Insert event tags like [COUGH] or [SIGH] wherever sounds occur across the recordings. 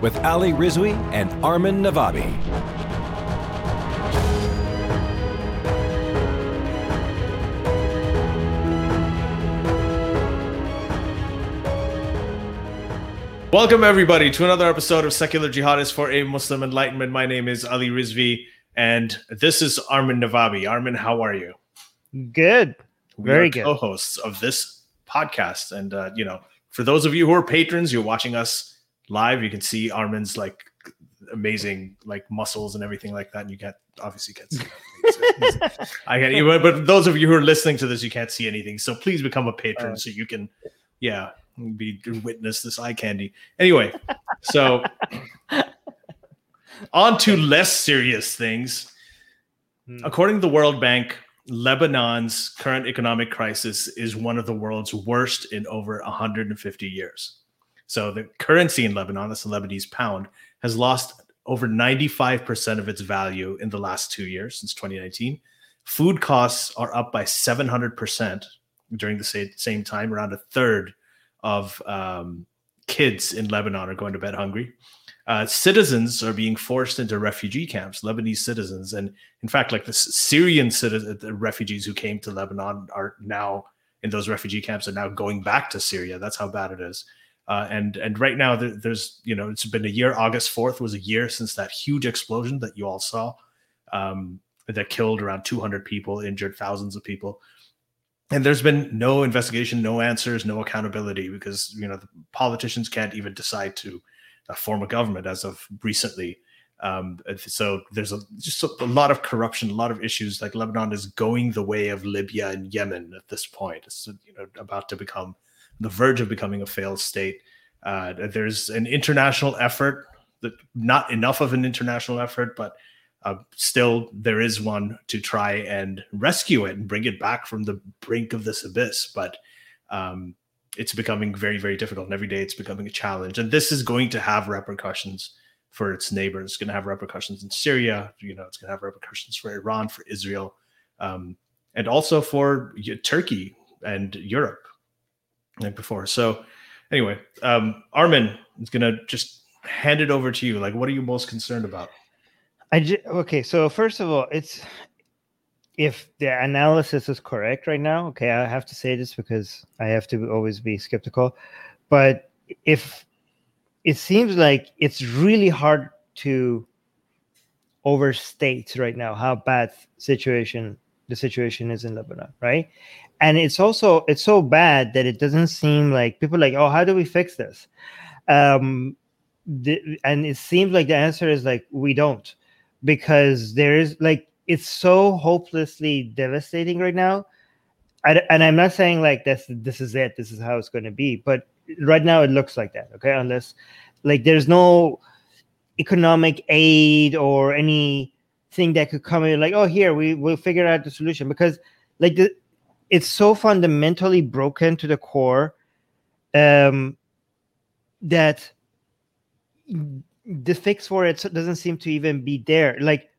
with Ali Rizvi and Armin Navabi. Welcome, everybody, to another episode of Secular Jihadists for a Muslim Enlightenment. My name is Ali Rizvi, and this is Armin Navabi. Armin, how are you? Good. We Very are good. Co-hosts of this podcast, and uh, you know, for those of you who are patrons, you're watching us live. You can see Armin's like amazing like muscles and everything like that, and you can't obviously can't see. [LAUGHS] I can't even. But those of you who are listening to this, you can't see anything. So please become a patron so you can, yeah, be witness this eye candy. Anyway, so [LAUGHS] on to less serious things. Hmm. According to the World Bank, Lebanon's current economic crisis is one of the world's worst in over 150 years. So the currency in Lebanon, that's the Lebanese pound, has lost over 95% of its value in the last two years since 2019. Food costs are up by 700% during the same, time. Around a third of um, kids in Lebanon are going to bed hungry. Uh, citizens are being forced into refugee camps, Lebanese citizens. And in fact, like the Syrian citizen, the refugees who came to Lebanon are now in those refugee camps are now going back to Syria. That's how bad it is. Uh, and and right now there, there's you know it's been a year. August fourth was a year since that huge explosion that you all saw, um, that killed around 200 people, injured thousands of people. And there's been no investigation, no answers, no accountability because you know the politicians can't even decide to uh, form a government as of recently. Um, so there's a, just a, a lot of corruption, a lot of issues. Like Lebanon is going the way of Libya and Yemen at this point. It's you know about to become the verge of becoming a failed state. Uh, there's an international effort, that not enough of an international effort, but uh, still there is one to try and rescue it and bring it back from the brink of this abyss. But um, it's becoming very, very difficult, and every day it's becoming a challenge. And this is going to have repercussions for its neighbors. It's going to have repercussions in Syria. You know, it's going to have repercussions for Iran, for Israel, um, and also for Turkey and Europe, like before. So, anyway, um, Armin is going to just hand it over to you. Like, what are you most concerned about? I ju- okay, so first of all, it's if the analysis is correct right now. Okay, I have to say this because I have to always be skeptical. But if it seems like it's really hard to overstate right now how bad situation the situation is in Lebanon, right? And it's also it's so bad that it doesn't seem like people like, oh, how do we fix this? Um, the, and it seems like the answer is like we don't because there is like it's so hopelessly devastating right now I, and i'm not saying like this this is it this is how it's going to be but right now it looks like that okay unless like there's no economic aid or anything that could come in like oh here we will figure out the solution. Because like the, it's so fundamentally broken to the core um that the fix for it doesn't seem to even be there. Like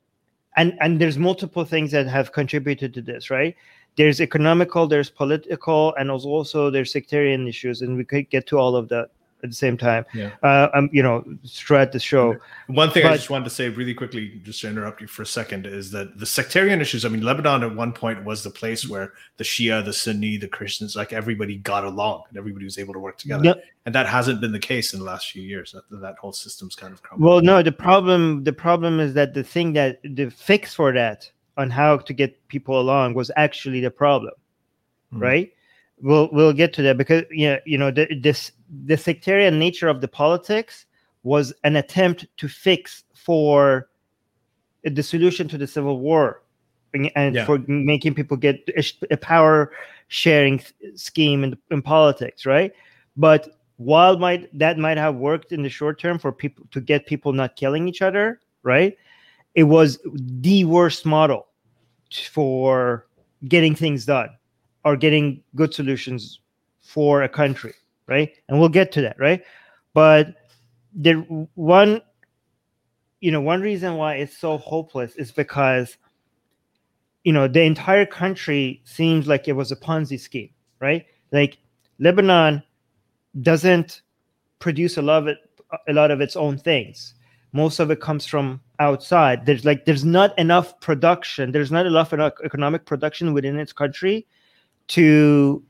and and there's multiple things that have contributed to this right? There's economical there's political and also, also there's sectarian issues and we could get to all of that at the same time Yeah. uh um you know throughout the show One thing I just wanted to say really quickly, just to interrupt you for a second, is that the sectarian issues. I mean, Lebanon at one point was the place where the Shia, the Sunni, the Christians, like everybody got along and everybody was able to work together. Yep. And that hasn't been the case in the last few years. That that whole system's kind of crumbled. Well, no, the problem the problem is that the thing that the fix for that on how to get people along was actually the problem, Hmm. right? We'll we'll get to that because yeah, you know, the, this the sectarian nature of the politics was an attempt to fix for the solution to the civil war and- and Yeah. for making people get a power sharing scheme in, in politics, right? But while might that might have worked in the short term for people to get people not killing each other, right? It was the worst model for getting things done or getting good solutions for a country, right? And we'll get to that, right? But the one you know one reason why it's so hopeless is because you know the entire country seems like it was a ponzi scheme right like lebanon doesn't produce a lot of it a lot of its own things most of it comes from outside there's like there's not enough production there's not enough economic production within its country to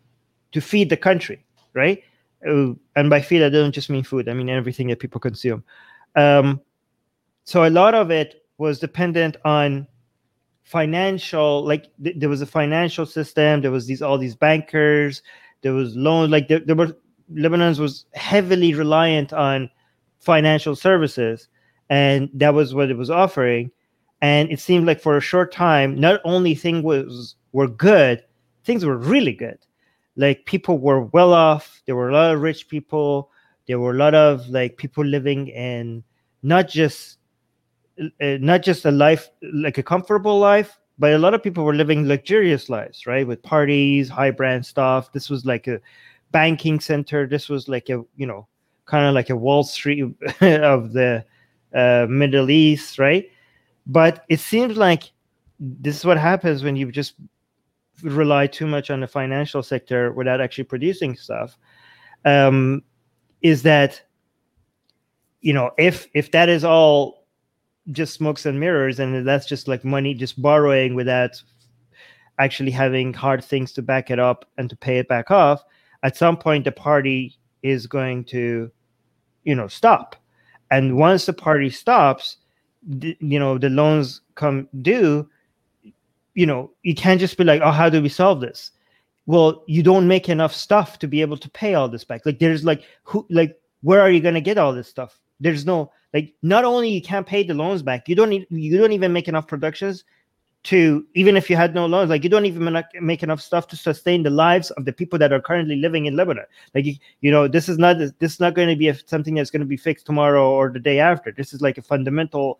to feed the country right? Uh, and by feed i don't just mean food i mean everything that people consume. Um, so a lot of it was dependent on financial like th- there was a financial system there was these all these bankers there was loans like there, there were lebanon's was heavily reliant on financial services and that was what it was offering. And it seemed like for a short time not only things was were good things were really good. Like people were well off. There were a lot of rich people. There were a lot of like people living in not just uh, not just a life like a comfortable life but a lot of people were living luxurious lives right? With parties high brand stuff. This was like a banking center. This was like a you know kind of like a wall street [LAUGHS] of the uh, middle east right? But it seems like this is what happens when you just rely too much on the financial sector without actually producing stuff um, is that you know if if that is all just smokes and mirrors and that's just like money just borrowing without actually having hard things to back it up and to pay it back off at some point the party is going to you know stop. And once the party stops you know the loans come due you know you can't just be like oh how do we solve this well you don't make enough stuff to be able to pay all this back like there's like who like where are you going to get all this stuff there's no like not only you can't pay the loans back, you don't need, you don't even make enough productions to even if you had no loans, like you don't even make enough stuff to sustain the lives of the people that are currently living in Lebanon. Like you, you know, this is not this is not going to be a, something that's going to be fixed tomorrow or the day after. This is like a fundamental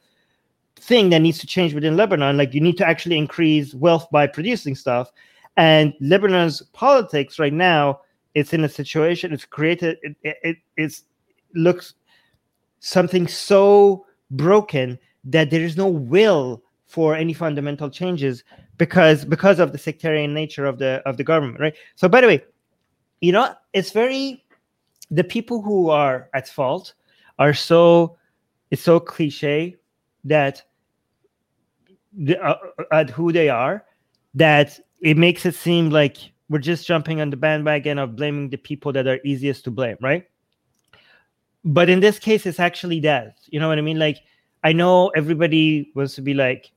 thing that needs to change within Lebanon. Like you need to actually increase wealth by producing stuff. And Lebanon's politics right now, it's in a situation. It's created. It, it, it it's looks something so broken that there is no will for any fundamental changes because because of the sectarian nature of the of the government right so by the way you know it's very the people who are at fault are so it's so cliche that the, uh, uh at who they are that it makes it seem like we're just jumping on the bandwagon of blaming the people that are easiest to blame right? But in this case it's actually that you know what i mean? Like i know everybody wants to be like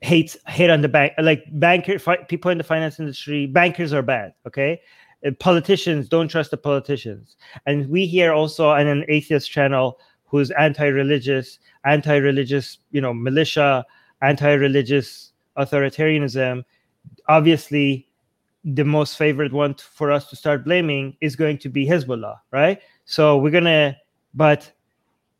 hates hate on the bank like banker fi- people in the finance industry bankers are bad okay? And politicians don't trust the politicians. And we hear also on an atheist channel who's anti-religious anti-religious you know militia anti-religious authoritarianism obviously the most favorite one for us to start blaming is going to be hezbollah right so we're gonna, but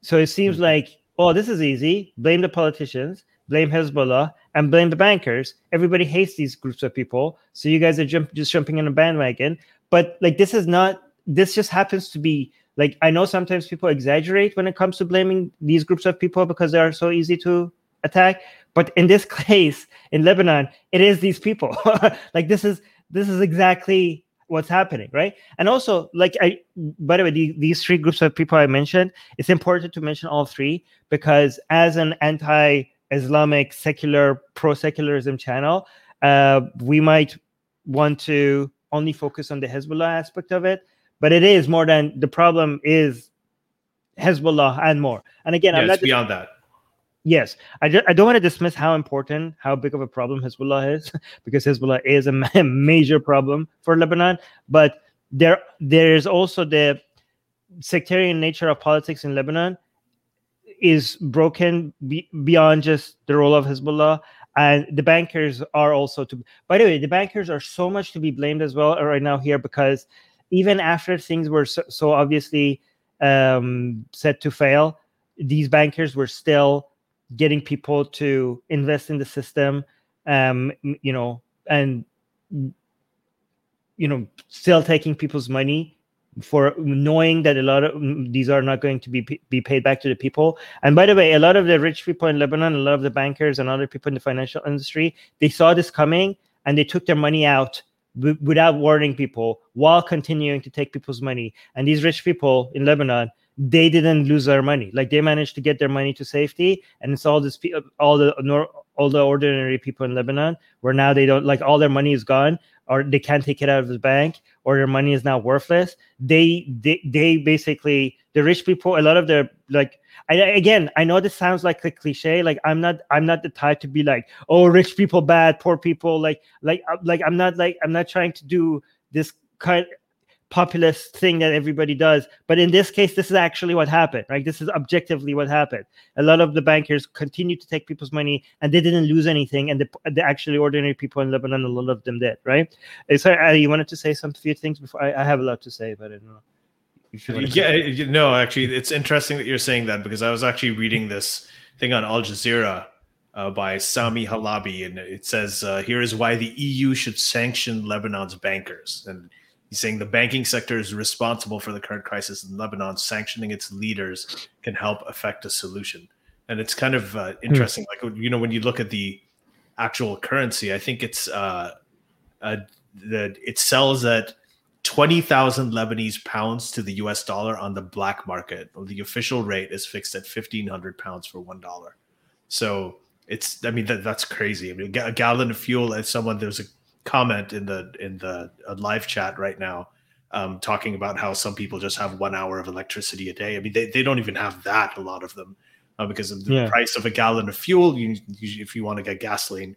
so it seems mm-hmm. like, oh, this is easy. Blame the politicians, blame Hezbollah, and blame the bankers. Everybody hates these groups of people. So you guys are jump, just jumping in a bandwagon. But like, this is not. This just happens to be like I know sometimes people exaggerate when it comes to blaming these groups of people because they are so easy to attack. But in this [LAUGHS] case, in Lebanon, it is these people. [LAUGHS] like this is this is exactly what's happening right and also like i by the way the, these three groups of people i mentioned it's important to mention all three because as an anti-islamic secular pro-secularism channel uh, we might want to only focus on the hezbollah aspect of it but it is more than the problem is hezbollah and more and again yeah, i'm not beyond that Yes, I, I don't want to dismiss how important, how big of a problem Hezbollah is, [LAUGHS] because Hezbollah is a ma- [LAUGHS] major problem for Lebanon. But there, there is also the sectarian nature of politics in Lebanon is broken be- beyond just the role of Hezbollah, and the bankers are also to. By the way, the bankers are so much to be blamed as well right now here because even after things were so, so obviously um, set to fail, these bankers were still getting people to invest in the system. Um, you know, and you know, still taking people's money for knowing that a lot of these are not going to be be paid back to the people. And by the way, a lot of the rich people in Lebanon, a lot of the bankers and other people in the financial industry, they saw this coming and they took their money out w- without warning people while continuing to take people's money. And these rich people in Lebanon, they didn't lose their money. Like they managed to get their money to safety, and it's all this all the all the ordinary people in Lebanon where now they don't like all their money is gone or they can't take it out of the bank or their money is now worthless they they, they basically the rich people a lot of their like I, again i know this sounds like a cliche like i'm not i'm not the type to be like oh rich people bad poor people like like uh, like i'm not like i'm not trying to do this kind populist thing that everybody does. But in this case, this is actually what happened, right? This is objectively what happened. A lot of the bankers continued to take people's money and they didn't lose anything. And the, the actually ordinary people in Lebanon, a lot of them did, right? So, Ali, you wanted to say some few things before? I, I have a lot to say, but I don't know. Yeah, you no, actually, it's interesting that you're saying that because I was actually reading this thing on Al Jazeera uh, by Sami Halabi, and it says, uh, Here is why the EU should sanction Lebanon's bankers. And He's saying the banking sector is responsible for the current crisis in Lebanon. Sanctioning its leaders can help affect a solution. And it's kind of uh, interesting. Mm. Like, you know, when you look at the actual currency, I think it's uh, uh, that it sells at 20,000 Lebanese pounds to the US dollar on the black market. The official rate is fixed at 1,500 pounds for $1. So it's, I mean, that, that's crazy. I mean, a gallon of fuel, as someone, there's a comment in the in the uh, live chat right now um, talking about how some people just have one hour of electricity a day. I mean, they, they don't even have that, a lot of them, uh, because of the yeah. price of a gallon of fuel. You, you, if you want to get gasoline,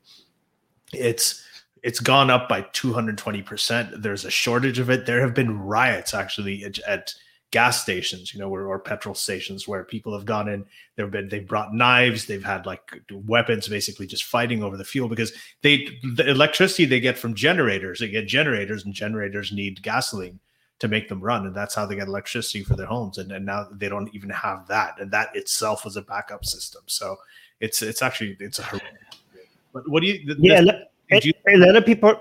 it's it's gone up by 220%. There's a shortage of it. There have been riots actually at, at gas stations, you know, or, or, petrol stations where people have gone in. They've been they've brought knives, they've had like weapons, basically just fighting over the fuel because they the electricity they get from generators. They get generators, and generators need gasoline to make them run, and that's how they get electricity for their homes. And, and now they don't even have that, and that itself was a backup system. So it's it's actually it's a. But what do you? Yeah, this, you, a lot of people.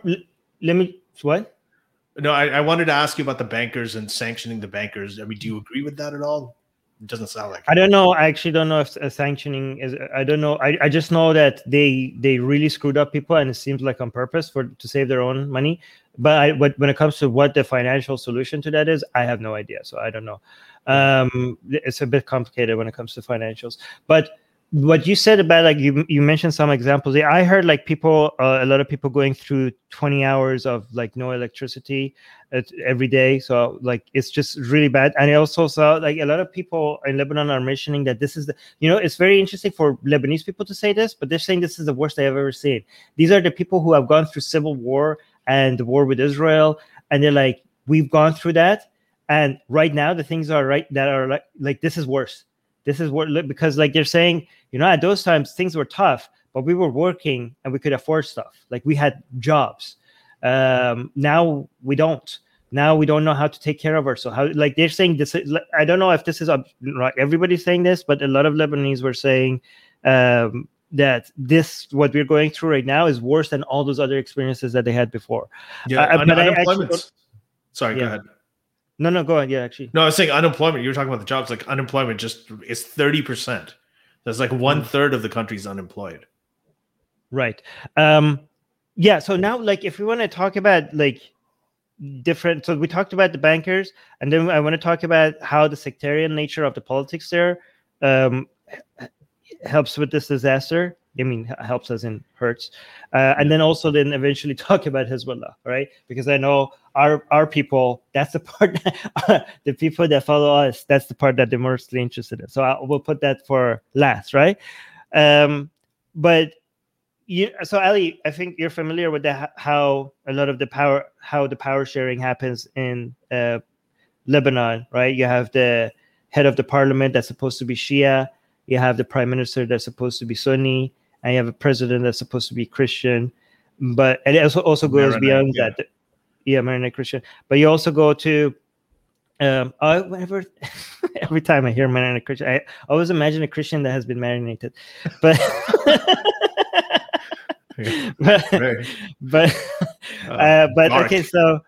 Let me what no, I, I, wanted to ask you about the bankers and sanctioning the bankers. I mean, do you agree with that at all? It doesn't sound like. I don't know. I actually don't know if uh, sanctioning is. I don't know. I, I just know that they they really screwed up people, and it seems like on purpose for to save their own money. But I, but when it comes to what the financial solution to that is, I have no idea. So I don't know. Um, it's a bit complicated when it comes to financials, but what you said about like you you mentioned some examples i heard like people uh, a lot of people going through 20 hours of like no electricity every day. So like it's just really bad. And i also saw like a lot of people in lebanon are mentioning that this is the you know it's very interesting for lebanese people to say this but they're saying this is the worst they've ever seen. These are the people who have gone through civil war and the war with israel and they're like we've gone through that. And right now the things are right that are like like this is worse this is what because like they're saying you know at those times things were tough but we were working and we could afford stuff. Like we had jobs. Um now we don't. Now we don't know how to take care of ourselves. How like they're saying this i don't know if this is like everybody's saying this but a lot of lebanese were saying um that this what we're going through right now is worse than all those other experiences that they had before. Yeah uh, but I actually, sorry yeah. go ahead no, no, go ahead. Yeah, actually. No, I was saying unemployment. You were talking about the jobs. Like unemployment just is 30%. That's like one third of the country's unemployed. Right. Um, yeah. So now, like, if we want to talk about like different, so we talked about the bankers, and then I want to talk about how the sectarian nature of the politics there um, helps with this disaster. I mean, helps us in hurts, uh, and then also then eventually [LAUGHS] talk about Hezbollah, right? Because I know our our people. That's the [LAUGHS] part. That, the people that follow us. That's the part that they're mostly interested in. So I will put that for last, right? Um, but you, so Ali, I think you're familiar with the, how a lot of the power, how the power sharing happens in uh, Lebanon, right? You have the head of the parliament that's supposed to be Shia. You have the prime minister that's supposed to be Sunni and you have a president that's supposed to be Christian. But and it also also goes beyond yeah. that. yeah, Maronite Christian. But you also go to um I whenever [LAUGHS] every time I hear Maronite Christian, I always imagine a Christian that has been marinated. But [LAUGHS] but, Right. but Uh, uh, but Mark. okay, so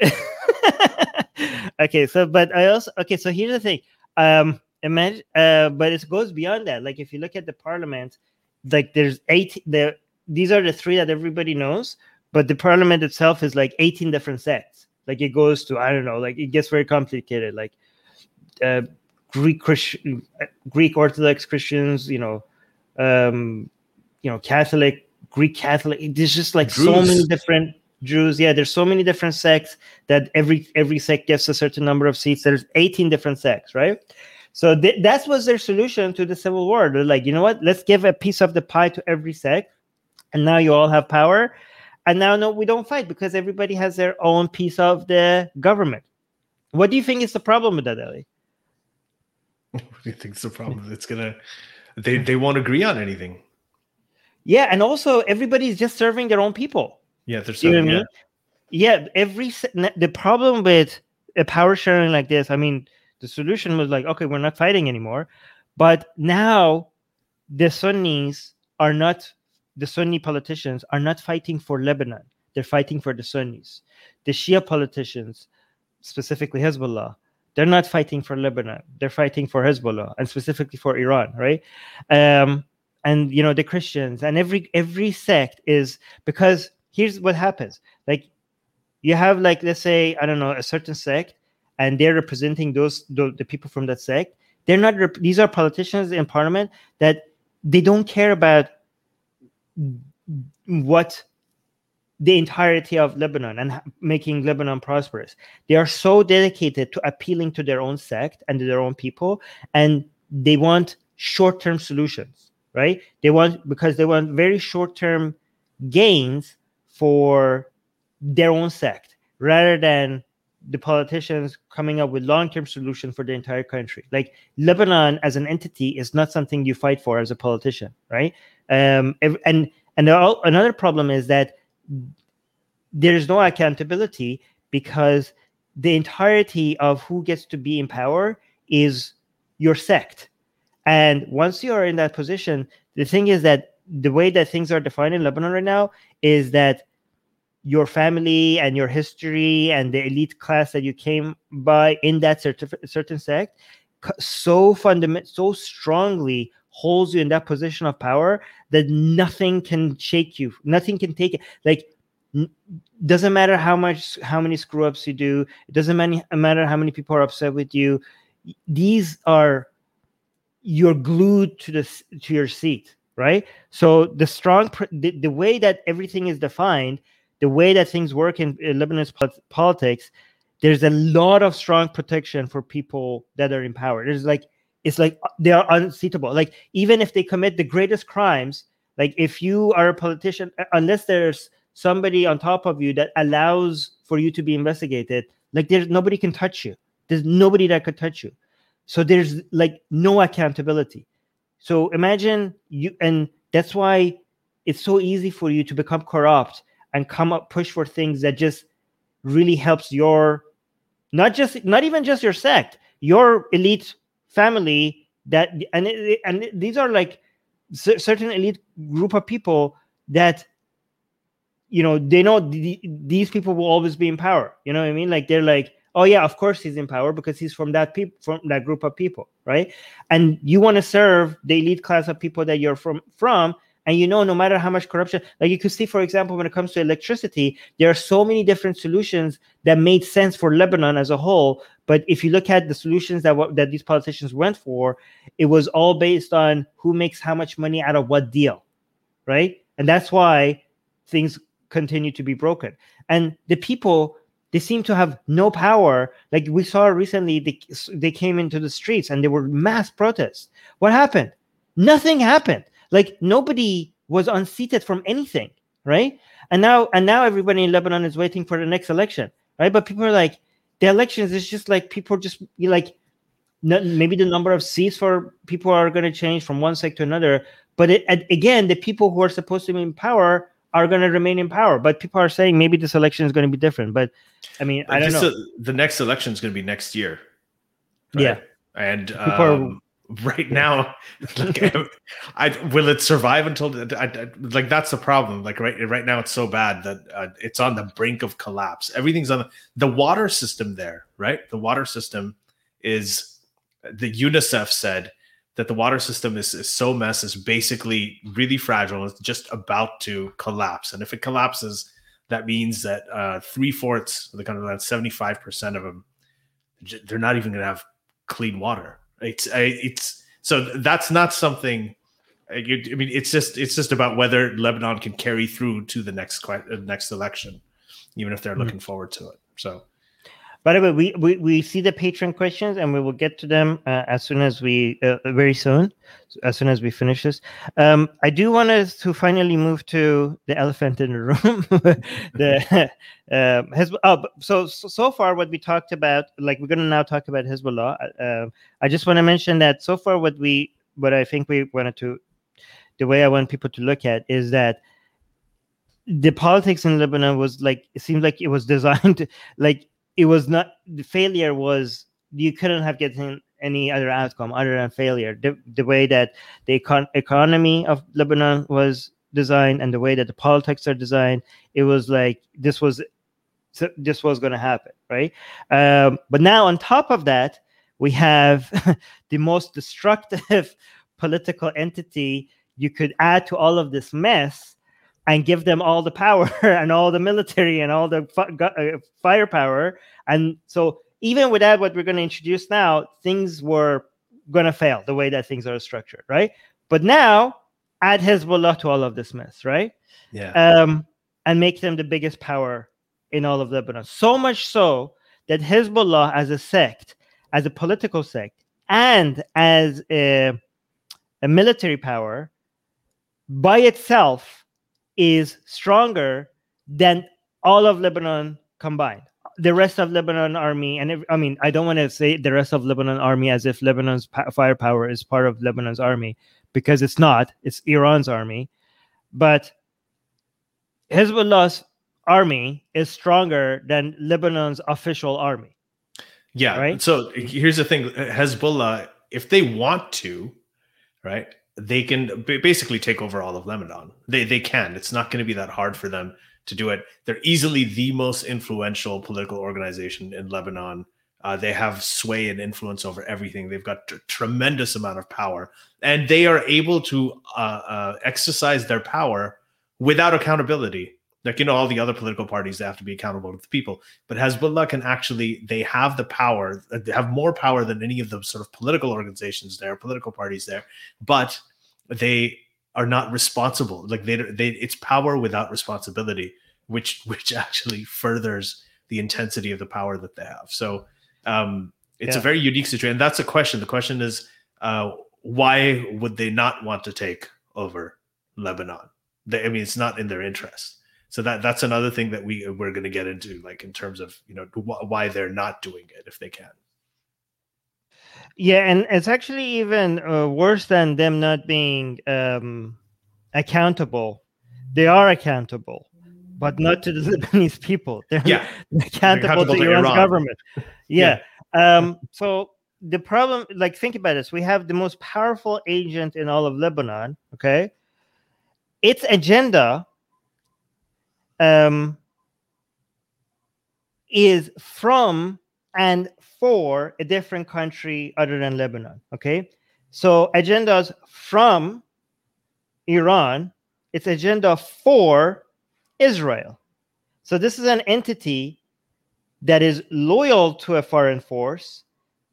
[LAUGHS] okay, so but I also okay, so here's the thing. Um imagine uh but it goes beyond that. Like if you look at the parliament, like there's eight there these are the three that everybody knows, but the parliament itself is like 18 different sects. Like it goes to I don't know, like it gets very complicated. Like uh Greek Christian Greek Orthodox Christians, you know, um, you know, Catholic, Greek Catholic. There's just like so many different Jews. Yeah, there's so many different sects that every every sect gets a certain number of seats. There's 18 different sects, right? So th- that was their solution to the civil war. They're like, you know what? Let's give a piece of the pie to every sect, and now you all have power. And now, no, we don't fight because everybody has their own piece of the government. What do you think is the problem with that, Ali? [LAUGHS] What do you think's the problem? It's gonna they they won't agree on anything. Yeah, and also everybody's just serving their own people. Yeah, they're You know what I yeah. mean? Yeah, every the problem with a power sharing like this, I mean, the solution was like, okay, we're not fighting anymore, but now the Sunnis are not the Sunni politicians are not fighting for Lebanon; they're fighting for the Sunnis. The Shia politicians, specifically Hezbollah, they're not fighting for Lebanon; they're fighting for Hezbollah and specifically for Iran, right? Um, and you know the Christians and every every sect is because here's what happens like you have like let's say i don't know a certain sect and they're representing those the, the people from that sect. They're not rep- these are politicians in parliament that they don't care about what the entirety of lebanon and making lebanon prosperous. They are so dedicated to appealing to their own sect and to their own people and they want short-term solutions right? They want because they want very short-term gains for their own sect rather than the politicians coming up with long-term solution for the entire country. Like lebanon as an entity is not something you fight for as a politician right? Um and and the al- another problem is that there is no accountability because the entirety of who gets to be in power is your sect. And once you are in that position the thing is that the way that things are defined in lebanon right now is that your family and your history and the elite class that you came by in that certif- certain sect so fundament so strongly holds you in that position of power that nothing can shake you nothing can take it. Like n- doesn't matter how much how many screw ups you do it doesn't many, matter how many people are upset with you these are you're glued to the to your seat right? So the strong the, the way that everything is defined the way that things work in, in lebanese politics there's a lot of strong protection for people that are in power. There's like it's like uh, they are unseatable. Like even if they commit the greatest crimes like if you are a politician uh, unless there's somebody on top of you that allows for you to be investigated like there's nobody can touch you. There's nobody that could touch you. So there's like no accountability. So imagine you and that's why it's so easy for you to become corrupt and come up push for things that just really helps your not just not even just your sect your elite family that and it, and these are like cer- certain elite group of people that you know they know th- these people will always be in power. You know what i mean? Like they're like oh yeah of course he's in power because he's from that people from that group of people right? And you want to serve the elite class of people that you're from from and you know no matter how much corruption like you could see for example when it comes to electricity there are so many different solutions that made sense for lebanon as a whole. But if you look at the solutions that that these politicians went for it was all based on who makes how much money out of what deal right? And that's why things continue to be broken. And the people they seem to have no power. Like we saw recently they, they came into the streets and there were mass protests. What happened? Nothing happened like nobody was unseated from anything right and now and now everybody in lebanon is waiting for the next election right but people are like the elections is just like people just like maybe the number of seats for people are going to change from one sect to another but it, again the people who are supposed to be in power are going to remain in power. But people are saying maybe this election is going to be different. But I mean, I don't know. uh, the next election is going to be next year. Yeah. And People are- um, right now, [LAUGHS] like, I, will it survive until I, I- like that's the problem. Like right right now, it's so bad that uh, it's on the brink of collapse. Everything's on the, the water system there. Right, the water system is the UNICEF said that the water system is, is so mess is basically really fragile. It's just about to collapse, and if it collapses, that means that uh, three fourths of the country, five percent of them, they're not even going to have clean water. It's it's so that's not something. uh, you- I mean, it's just it's just about whether Lebanon can carry through to the next uh, next election, even if they're Mhm. looking forward to it. So By the way, we, we, we see the patron questions and we will get to them uh, as soon as we, uh, very soon, as soon as we finish this. Um, I do want us to finally move to the elephant in the room. [LAUGHS] the [LAUGHS] um, Hezb- oh, so, so so far what we talked about, like we're going to now talk about Hezbollah. Uh, I just want to mention that so far what we, what I think we wanted to, the way I want people to look at is that the politics in Lebanon was like it seemed like it was [LAUGHS] designed to, like it was not the failure was you couldn't have gotten any other outcome other than failure. The, the way that the econ- economy of lebanon was designed and the way that the politics are designed it was like this was this was going to happen right? Um, but now on top of that we have [LAUGHS] the most destructive [LAUGHS] political entity you could add to all of this mess and give them all the power [LAUGHS] and all the military and all the gu- uh, firepower. And so, even without what we're going to introduce now, things were going to fail the way that things are structured, right? But now, add Hezbollah to all of this mess, right? yeah, Um, and make them the biggest power in all of Lebanon. So much so that Hezbollah, as a sect, as a political sect, and as a, a military power, by itself is stronger than all of Lebanon combined. The rest of Lebanon army, and if, I mean, I don't want to say the rest of Lebanon army as if Lebanon's pa- firepower is part of Lebanon's army because it's not. It's Iran's army, but Hezbollah's army is stronger than Lebanon's official army. yeah. right? So here's the thing: Hezbollah, if they want to, right, they can ba- basically take over all of Lebanon. They they can. It's not going to be that hard for them to do it. They're easily the most influential political organization in Lebanon. Uh, they have sway and influence over everything. They've got a tremendous amount of power, and they are able to uh, uh, exercise their power without accountability. Like you know, all the other political parties they have to be accountable to the people, but Hezbollah can actually they have the power. uh, They have more power than any of the sort of political organizations there, political parties there, but they are not responsible. Like they they it's power without responsibility, which [LAUGHS] which actually furthers the intensity of the power that they have. So um, it's a very unique situation. That's a question. The question is, uh, why would they not want to take over Lebanon? They, I mean, it's not in their interest. So that that's another thing that we we're going to get into, like in terms of you know wh- why they're not doing it if they can. Yeah, and it's actually even uh, worse than them not being um, accountable. They are accountable, but not to the [LAUGHS] Lebanese people. They're Yeah, [LAUGHS] accountable, accountable to Iran's Iran. government. [LAUGHS] Yeah. Um, so the problem, like, think about this: we have the most powerful agent in all of Lebanon. Okay, its agenda um, is from and for a different country other than Lebanon. Okay, so agendas from Iran, its agenda for Israel. So this is an entity that is loyal to a foreign force,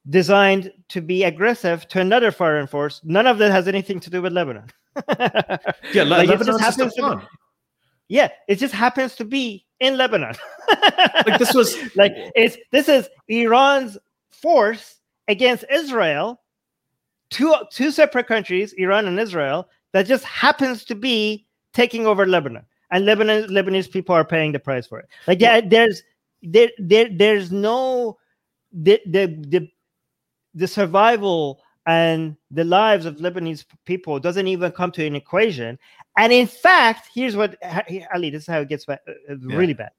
designed to be aggressive to another foreign force. None of that has anything to do with Lebanon. [LAUGHS] Yeah, Like, it just just happens a to fun. Yeah, it just happens to be in Lebanon. Like this [LAUGHS] was like it's this is Iran's force against Israel, two two separate countries, Iran and Israel, that just happens to be taking over Lebanon, and Lebanon Lebanese people are paying the price for it. Like yeah, there's there there there's no the the the, the survival and the lives of Lebanese people doesn't even come to an equation. And in fact, here's what Ali, this is how it gets bad, uh, really yeah. bad.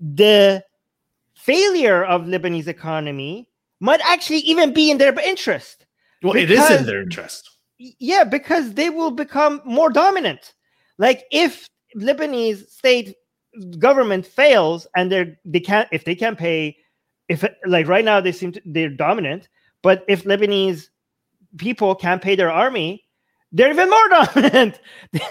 The failure of Lebanese economy might actually even be in their interest. Well, because, it is in their interest. Yeah, because they will become more dominant. Like if Lebanese state government fails and they're they can't if they can't pay if like right now they seem to they're dominant but if lebanese people can't pay their army they're even more [LAUGHS] dominant.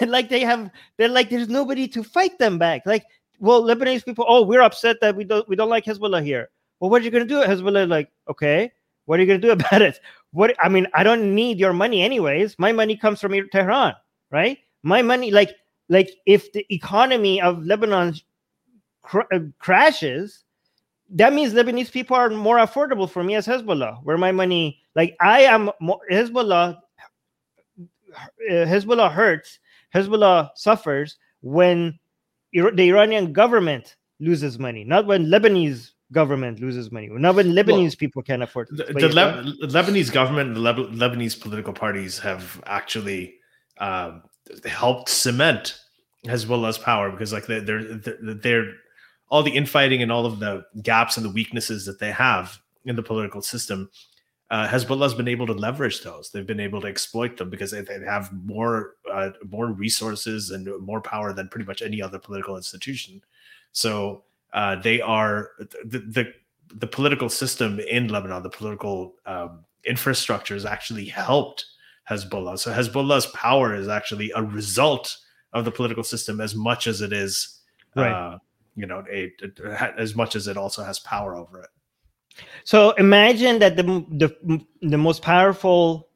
Like they have they're like there's nobody to fight them back. Like well lebanese people oh we're upset that we don't we don't like hezbollah here. Well what are you to do hezbollah? Like okay what are you to do [LAUGHS] about it? What i mean i don't need your money anyways. My money comes from tehran right? My money like like if the economy of Lebanon cr- crashes, that means Lebanese people are more affordable for me as Hezbollah. Where my money, like I am more, Hezbollah, uh, Hezbollah hurts, Hezbollah suffers when the Iranian government loses money, not when Lebanese government loses money, not when Lebanese well, people can afford. The, the Le- Lebanese government, and the Le- Lebanese political parties have actually uh, helped cement Hezbollah's power because like they're, they're they're all the infighting and all of the gaps and the weaknesses that they have in the political system. Uh, Hezbollah's been able to leverage those. They've been able to exploit them because they, they have more uh, more resources and more power than pretty much any other political institution. So uh, they are the, the, the political system in Lebanon, the political um, infrastructure has actually helped Hezbollah. So Hezbollah's power is actually a result of the political system as much as it is, right. You know, a, a, as much as it also has power over it. So imagine that the the, the most powerful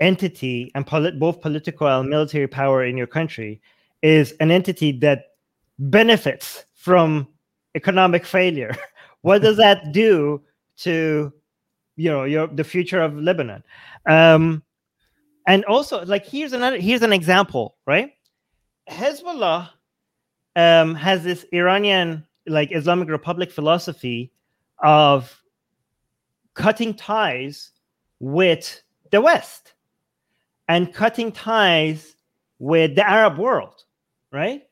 entity and polit- both political and military power in your country is an entity that benefits from economic failure. [LAUGHS] what does that do to you know your the future of Lebanon? Um, and also, like here's another here's an example, right? Hezbollah um, has this Iranian, like Islamic Republic philosophy of cutting ties with the West and cutting ties with the Arab world, right?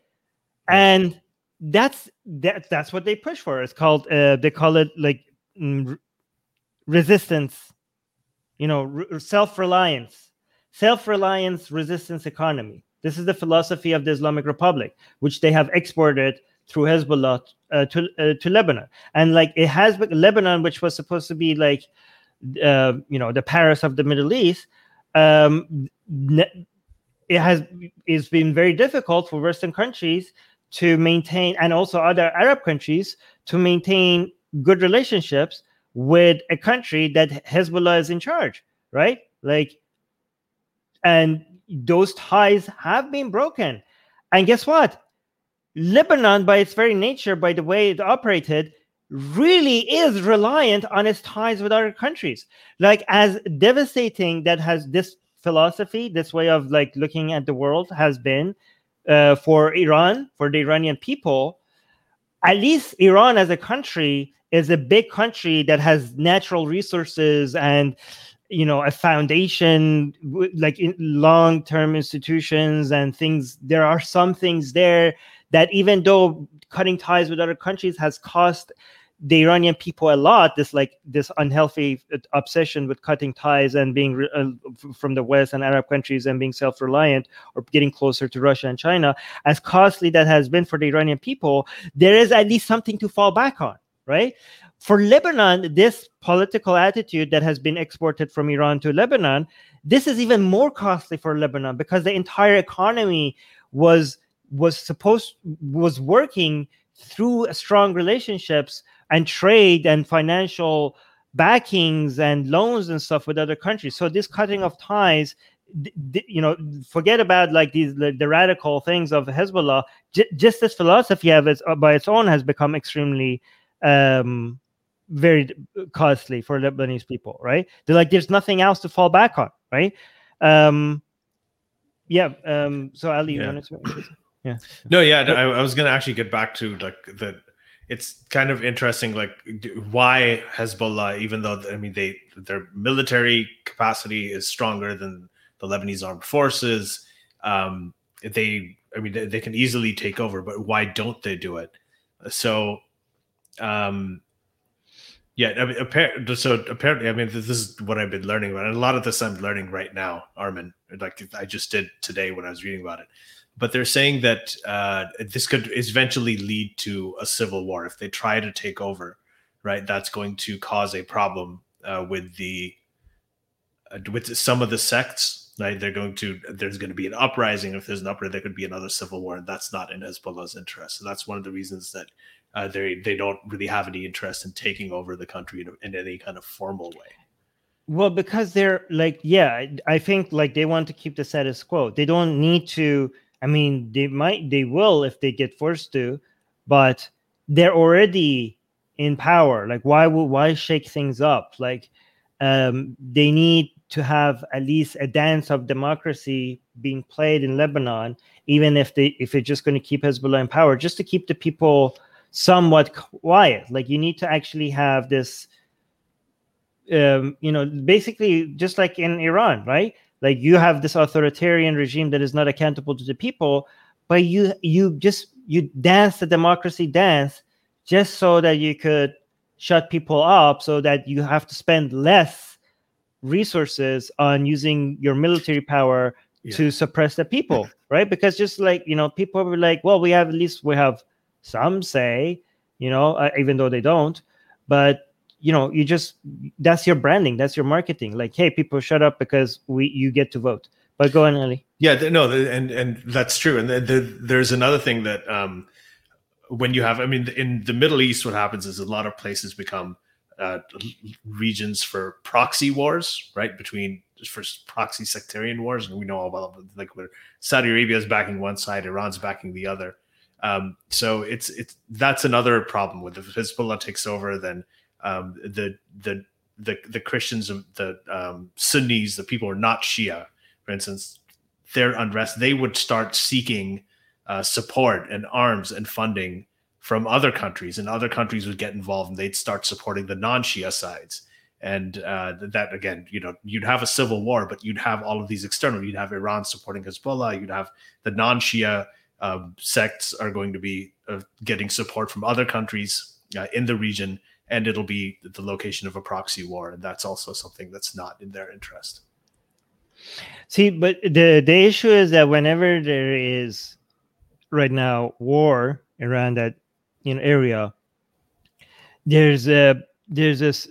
And that's that that's what they push for. It's called uh, they call it like mm, resistance, you know, re- self-reliance, self-reliance resistance economy. This is the philosophy of the Islamic Republic, which they have exported through Hezbollah uh, to uh, to Lebanon. And like it has Lebanon, which was supposed to be like uh, you know the Paris of the Middle East. Um, it has it's been very difficult for Western countries to maintain, and also other Arab countries to maintain good relationships with a country that Hezbollah is in charge, right? Like, and those ties have been broken. And guess what? Lebanon, by its very nature, by the way it operated, really is reliant on its ties with other countries. Like, as devastating that has this philosophy, this way of like looking at the world has been uh, for Iran, for the Iranian people, at least Iran as a country is a big country that has natural resources and you know a foundation like in long-term institutions and things there are some things there that even though cutting ties with other countries has cost the iranian people a lot this like this unhealthy obsession with cutting ties and being uh, from the west and arab countries and being self-reliant or getting closer to russia and china as costly that has been for the iranian people there is at least something to fall back on right for Lebanon, this political attitude that has been exported from Iran to Lebanon, this is even more costly for Lebanon because the entire economy was was supposed was working through strong relationships and trade and financial backings and loans and stuff with other countries. So this cutting of ties you know forget about like these the, radical things of hezbollah just this philosophy of its by its own has become extremely um very costly for Lebanese people, right? They're like, there's nothing else to fall back on, right? Um, yeah. Um, so Ali, yeah. [CLEARS THROAT] yeah. No, yeah, I, I was gonna actually get back to like the it's kind of interesting, like why Hezbollah, even though I mean they their military capacity is stronger than the Lebanese armed forces. Um, they, I mean, they, they can easily take over, but why don't they do it? So, um, yeah, I mean, so apparently, I mean, this is what I've been learning about, and a lot of this I'm learning right now, Armin. Like I just did today when I was reading about it. But they're saying that uh, this could eventually lead to a civil war if they try to take over. Right, that's going to cause a problem uh, with the uh, with some of the sects. Right, they're going to there's going to be an uprising. If there's an uprising, there could be another civil war, and that's not in Hezbollah's interest. So that's one of the reasons that uh, they they don't really have any interest in taking over the country in, in any kind of formal way. Well, because they're like, yeah, I think like they want to keep the status quo. They don't need to. I mean, they might, they will if they get forced to, but they're already in power. Like, why would why shake things up? Like, um, they need to have at least a dance of democracy being played in Lebanon, even if they if they're just going to keep Hezbollah in power, just to keep the people somewhat quiet. Like you need to actually have this, um, you know, basically just like in Iran, right? Like you have this authoritarian regime that is not accountable to the people, but you you just you dance the democracy dance just so that you could shut people up, so that you have to spend less resources on using your military power yeah. to suppress the people, right? Because just like you know, people were like, well, we have at least we have some say, you know, uh, even though they don't. But you know, you just that's your branding, that's your marketing. Like, hey, people, shut up because we you get to vote. But go on, Ali. Yeah, no, and and that's true. And the, the, there's another thing that um, when you have, I mean, in the Middle East, what happens is a lot of places become uh, regions for proxy wars, right? Between for proxy sectarian wars, and we know all about like where Saudi Arabia is backing one side, Iran's backing the other. Um, so it's it's that's another problem with if Hezbollah takes over, then um, the the the the Christians, the um, Sunnis, the people who are not Shia, for instance, their unrest, they would start seeking uh, support and arms and funding from other countries, and other countries would get involved, and they'd start supporting the non-Shia sides. And uh, that again, you know, you'd have a civil war, but you'd have all of these external. You'd have Iran supporting Hezbollah. You'd have the non-Shia um, sects are going to be uh, getting support from other countries uh, in the region, and it'll be the location of a proxy war, and that's also something that's not in their interest. See, but the the issue is that whenever there is right now war around that you know area, there's a there's this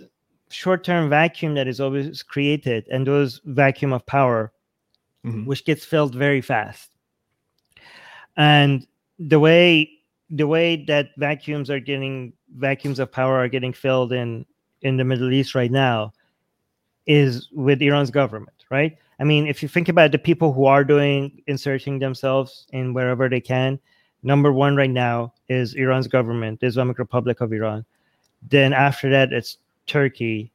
short-term vacuum that is always created, and those vacuum of power, mm-hmm. which gets filled very fast and the way the way that vacuums are getting vacuums of power are getting filled in in the Middle East right now is with Iran's government, right? I mean, if you think about the people who are doing inserting themselves in wherever they can, number one right now is Iran's government, the Islamic Republic of Iran. Then after that, it's Turkey.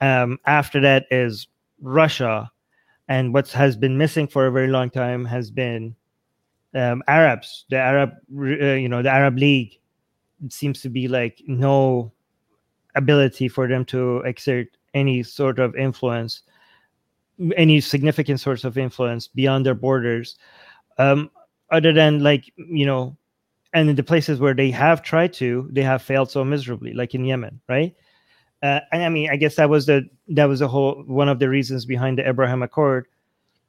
Um, after that is Russia, and what has been missing for a very long time has been um, Arabs, the Arab, uh, you know, the Arab League seems to be like no ability for them to exert any sort of influence, any significant source of influence beyond their borders, um, other than like you know, and in the places where they have tried to, they have failed so miserably, like in Yemen, right? Uh, and I mean, I guess that was the that was the whole one of the reasons behind the Abraham Accord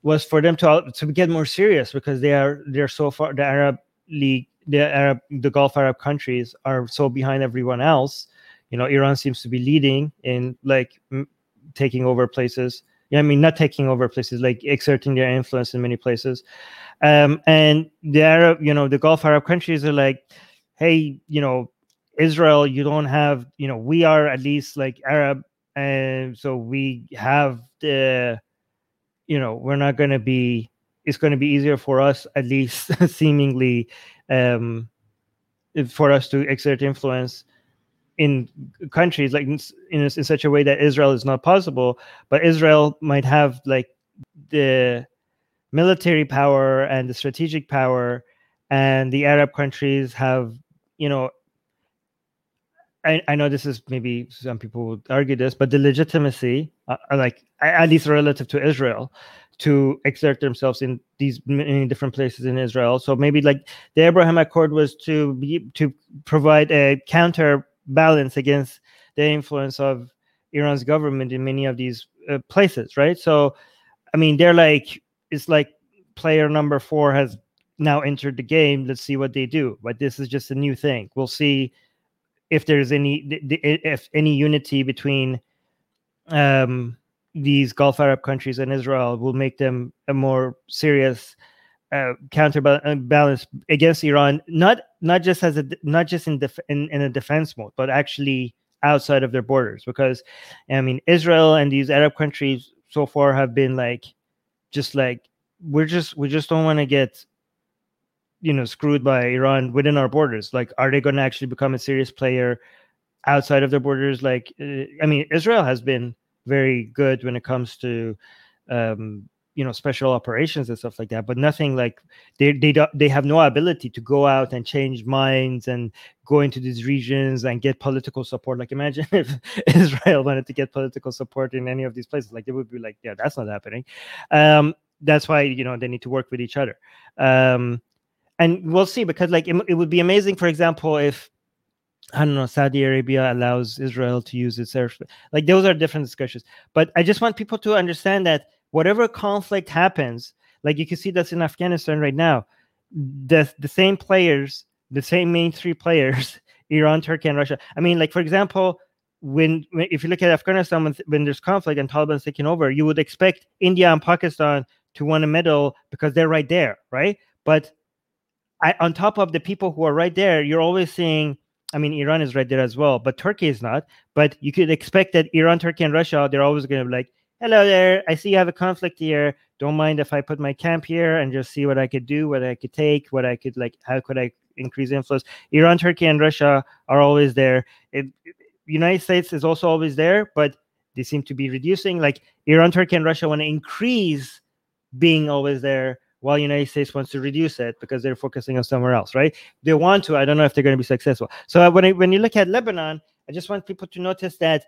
was for them to to get more serious because they are they're so far the Arab League the Arab the Gulf Arab countries are so behind everyone else. You know, Iran seems to be leading in like m- taking over places. Yeah, I mean not taking over places, like exerting their influence in many places. Um, and the Arab, you know, the Gulf Arab countries are like, hey, you know, Israel, you don't have, you know, we are at least like Arab, and so we have the you know we're not going to be it's going to be easier for us at least [LAUGHS] seemingly um for us to exert influence in countries like in, in, in such a way that Israel is not possible but Israel might have like the military power and the strategic power and the Arab countries have you know I, I know this is maybe some people would argue this, but the legitimacy, uh, uh like at least relative to Israel, to exert themselves in these many different places in Israel. So maybe like the Abraham Accord was to be to provide a counterbalance against the influence of Iran's government in many of these uh, places, right? So, I mean, they're like it's like player number four has now entered the game. Let's see what they do. But this is just a new thing. We'll see if there's any if any unity between um, these Gulf Arab countries and Israel will make them a more serious uh, counterbalance uh, against Iran, not not just as a not just in, def- in in a defense mode, but actually outside of their borders. Because I mean, Israel and these Arab countries so far have been like, just like we're just we just don't want to get you know screwed by Iran within our borders. Like, are they going to actually become a serious player outside of their borders? Like, uh, I mean, Israel has been very good when it comes to um, you know special operations and stuff like that but nothing like they they don't they have no ability to go out and change minds and go into these regions and get political support like imagine [LAUGHS] if israel wanted to get political support in any of these places like they would be like yeah that's not happening um that's why you know they need to work with each other um and we'll see because like it, it would be amazing for example if I don't know, Saudi Arabia allows Israel to use its airspace. Like those are different discussions. But I just want people to understand that whatever conflict happens, like you can see that's in Afghanistan right now, the the same players, the same main three players, [LAUGHS] Iran, Turkey, and Russia. I mean, like for example, when, when if you look at Afghanistan when, when there's conflict and Taliban's taking over, you would expect India and Pakistan to want a medal because they're right there, right? But I, on top of the people who are right there, you're always seeing I mean, Iran is right there as well, but Turkey is not. But you could expect that Iran, Turkey, and Russia, they're always going to be like, hello there, I see you have a conflict here. Don't mind if I put my camp here and just see what I could do, what I could take, what I could like, how could I increase influence? Iran, Turkey, and Russia are always there. It, United States is also always there, but they seem to be reducing. Like Iran, Turkey, and Russia want to increase being always there while United States wants to reduce it because they're focusing on somewhere else, right? They want to. I don't know if they're going to be successful. So uh, when I, when you look at Lebanon, I just want people to notice that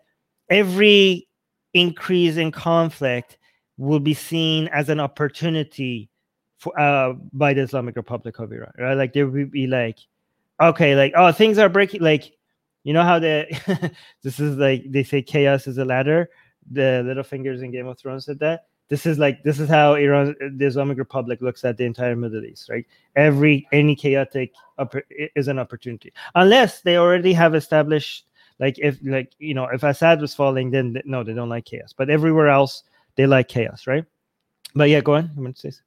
every increase in conflict will be seen as an opportunity for uh, by the Islamic Republic of Iran, right? Like there will be like, okay, like oh things are breaking, like you know how the [LAUGHS] this is like they say chaos is a ladder. The little fingers in Game of Thrones said that this is like this is how Iran, the Islamic Republic, looks at the entire Middle East, right? Every any chaotic is an opportunity, unless they already have established, like if like you know if Assad was falling, then no, they don't like chaos. But everywhere else, they like chaos, right? But yeah, go on. I'm going to say.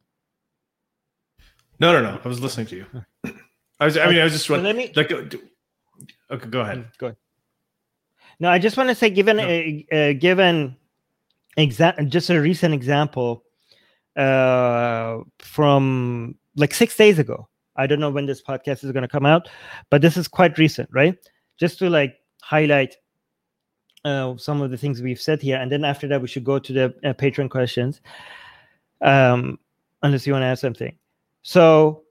No, no, no. I was listening to you. I was. I mean, I was just. So let me like. Uh, okay, go ahead. Go ahead. No, I just want to say, given no. a given Exact, just a recent example uh, from like six days ago. I don't know when this podcast is going to come out, but this is quite recent, right? Just to like highlight uh, some of the things we've said here, and then after that, we should go to the uh, patron questions. Um, unless you want to add something. So,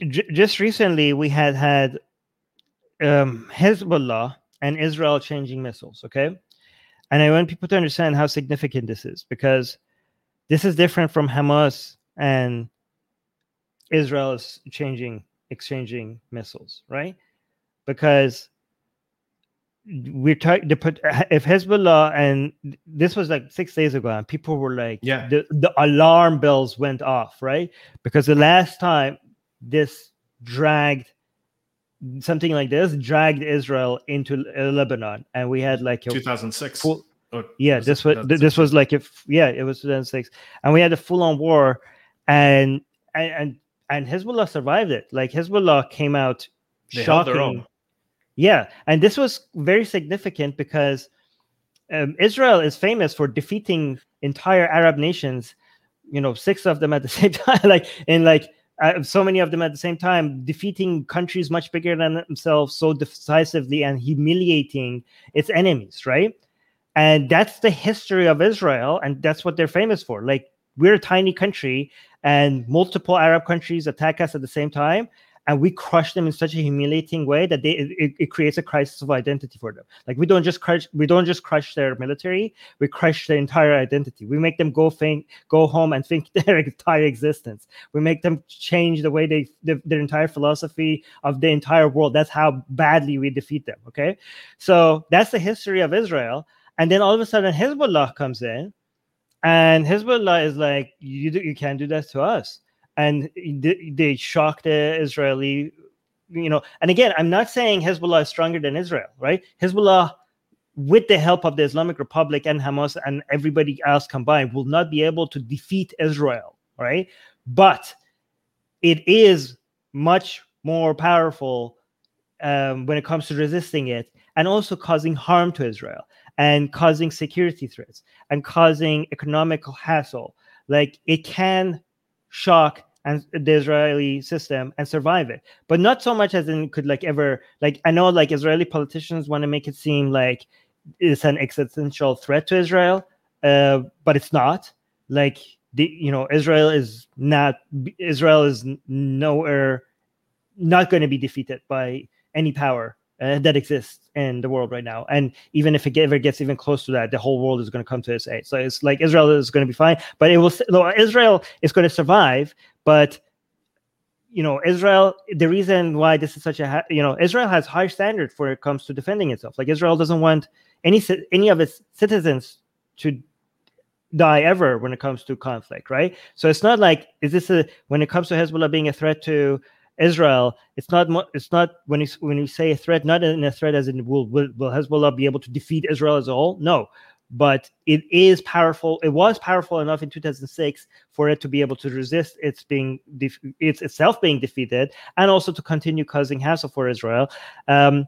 j- just recently, we had had um, Hezbollah and Israel changing missiles. Okay, and I want people to understand how significant this is because this is different from Hamas and Israel is changing, exchanging missiles, right? Because we're talking put if Hezbollah and this was like six days ago, and people were like, yeah, the, the alarm bells went off, right? Because the last time this dragged something like this dragged Israel into uh, Lebanon, and we had like a 2006. Full, yeah, this was this was like if yeah, it was 2006, and we had a full-on war, and and and Hezbollah survived it. Like Hezbollah came out they shocking. Yeah, and this was very significant because um, Israel is famous for defeating entire Arab nations. You know, six of them at the [LAUGHS] same time, like in like uh, so many of them at the same time, defeating countries much bigger than themselves so decisively and humiliating its enemies, right? And that's the history of Israel, and that's what they're famous for. Like we're a tiny country, and multiple Arab countries attack us at the same time, and we crush them in such a humiliating way that they it, it creates a crisis of identity for them. Like we don't just crush we don't just crush their military, we crush their entire identity. We make them go think go home and think [LAUGHS] their entire existence. We make them change the way they the, their entire philosophy of the entire world. That's how badly we defeat them. Okay, so that's the history of Israel. And then all of a sudden Hezbollah comes in, and Hezbollah is like, you you can't do that to us and they shocked the Israeli, you know. And again, I'm not saying Hezbollah is stronger than Israel, right? Hezbollah, with the help of the Islamic Republic and Hamas and everybody else combined, will not be able to defeat Israel, right? But it is much more powerful um, when it comes to resisting it and also causing harm to Israel and causing security threats and causing economical hassle. Like it can shock and the Israeli system and survive it. But not so much as in could like ever like I know like Israeli politicians want to make it seem like it's an existential threat to Israel, uh, but it's not. Like the you know Israel is not Israel is nowhere not going to be defeated by any power uh, that exists in the world right now. And even if it ever gets even close to that, the whole world is going to come to its aid. So it's like Israel is going to be fine, but it will. Israel is going to survive, but you know israel the reason why this is such a you know israel has high standards when it comes to defending itself like israel doesn't want any any of its citizens to die ever when it comes to conflict right so it's not like is this a when it comes to hezbollah being a threat to israel it's not it's not when you when you say a threat not in a threat as in will, will will hezbollah be able to defeat israel as a whole no but it is powerful. It was powerful enough in 2006 for it to be able to resist its being its itself being defeated, and also to continue causing hassle for Israel. Um,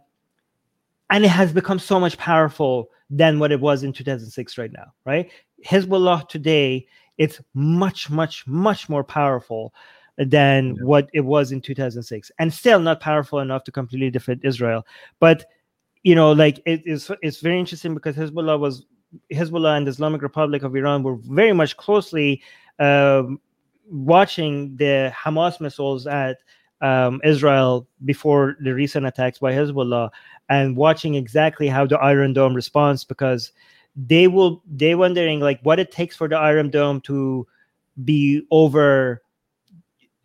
and it has become so much powerful than what it was in 2006 right now. Right, Hezbollah today it's much, much, much more powerful than yeah. what it was in 2006, and still not powerful enough to completely defeat Israel, but you know, like it is it's very interesting because Hezbollah was Hezbollah and the Islamic Republic of Iran were very much closely um, watching the Hamas missiles at um, Israel before the recent attacks by Hezbollah and watching exactly how the Iron Dome responds because they will they wondering like what it takes for the Iron Dome to be over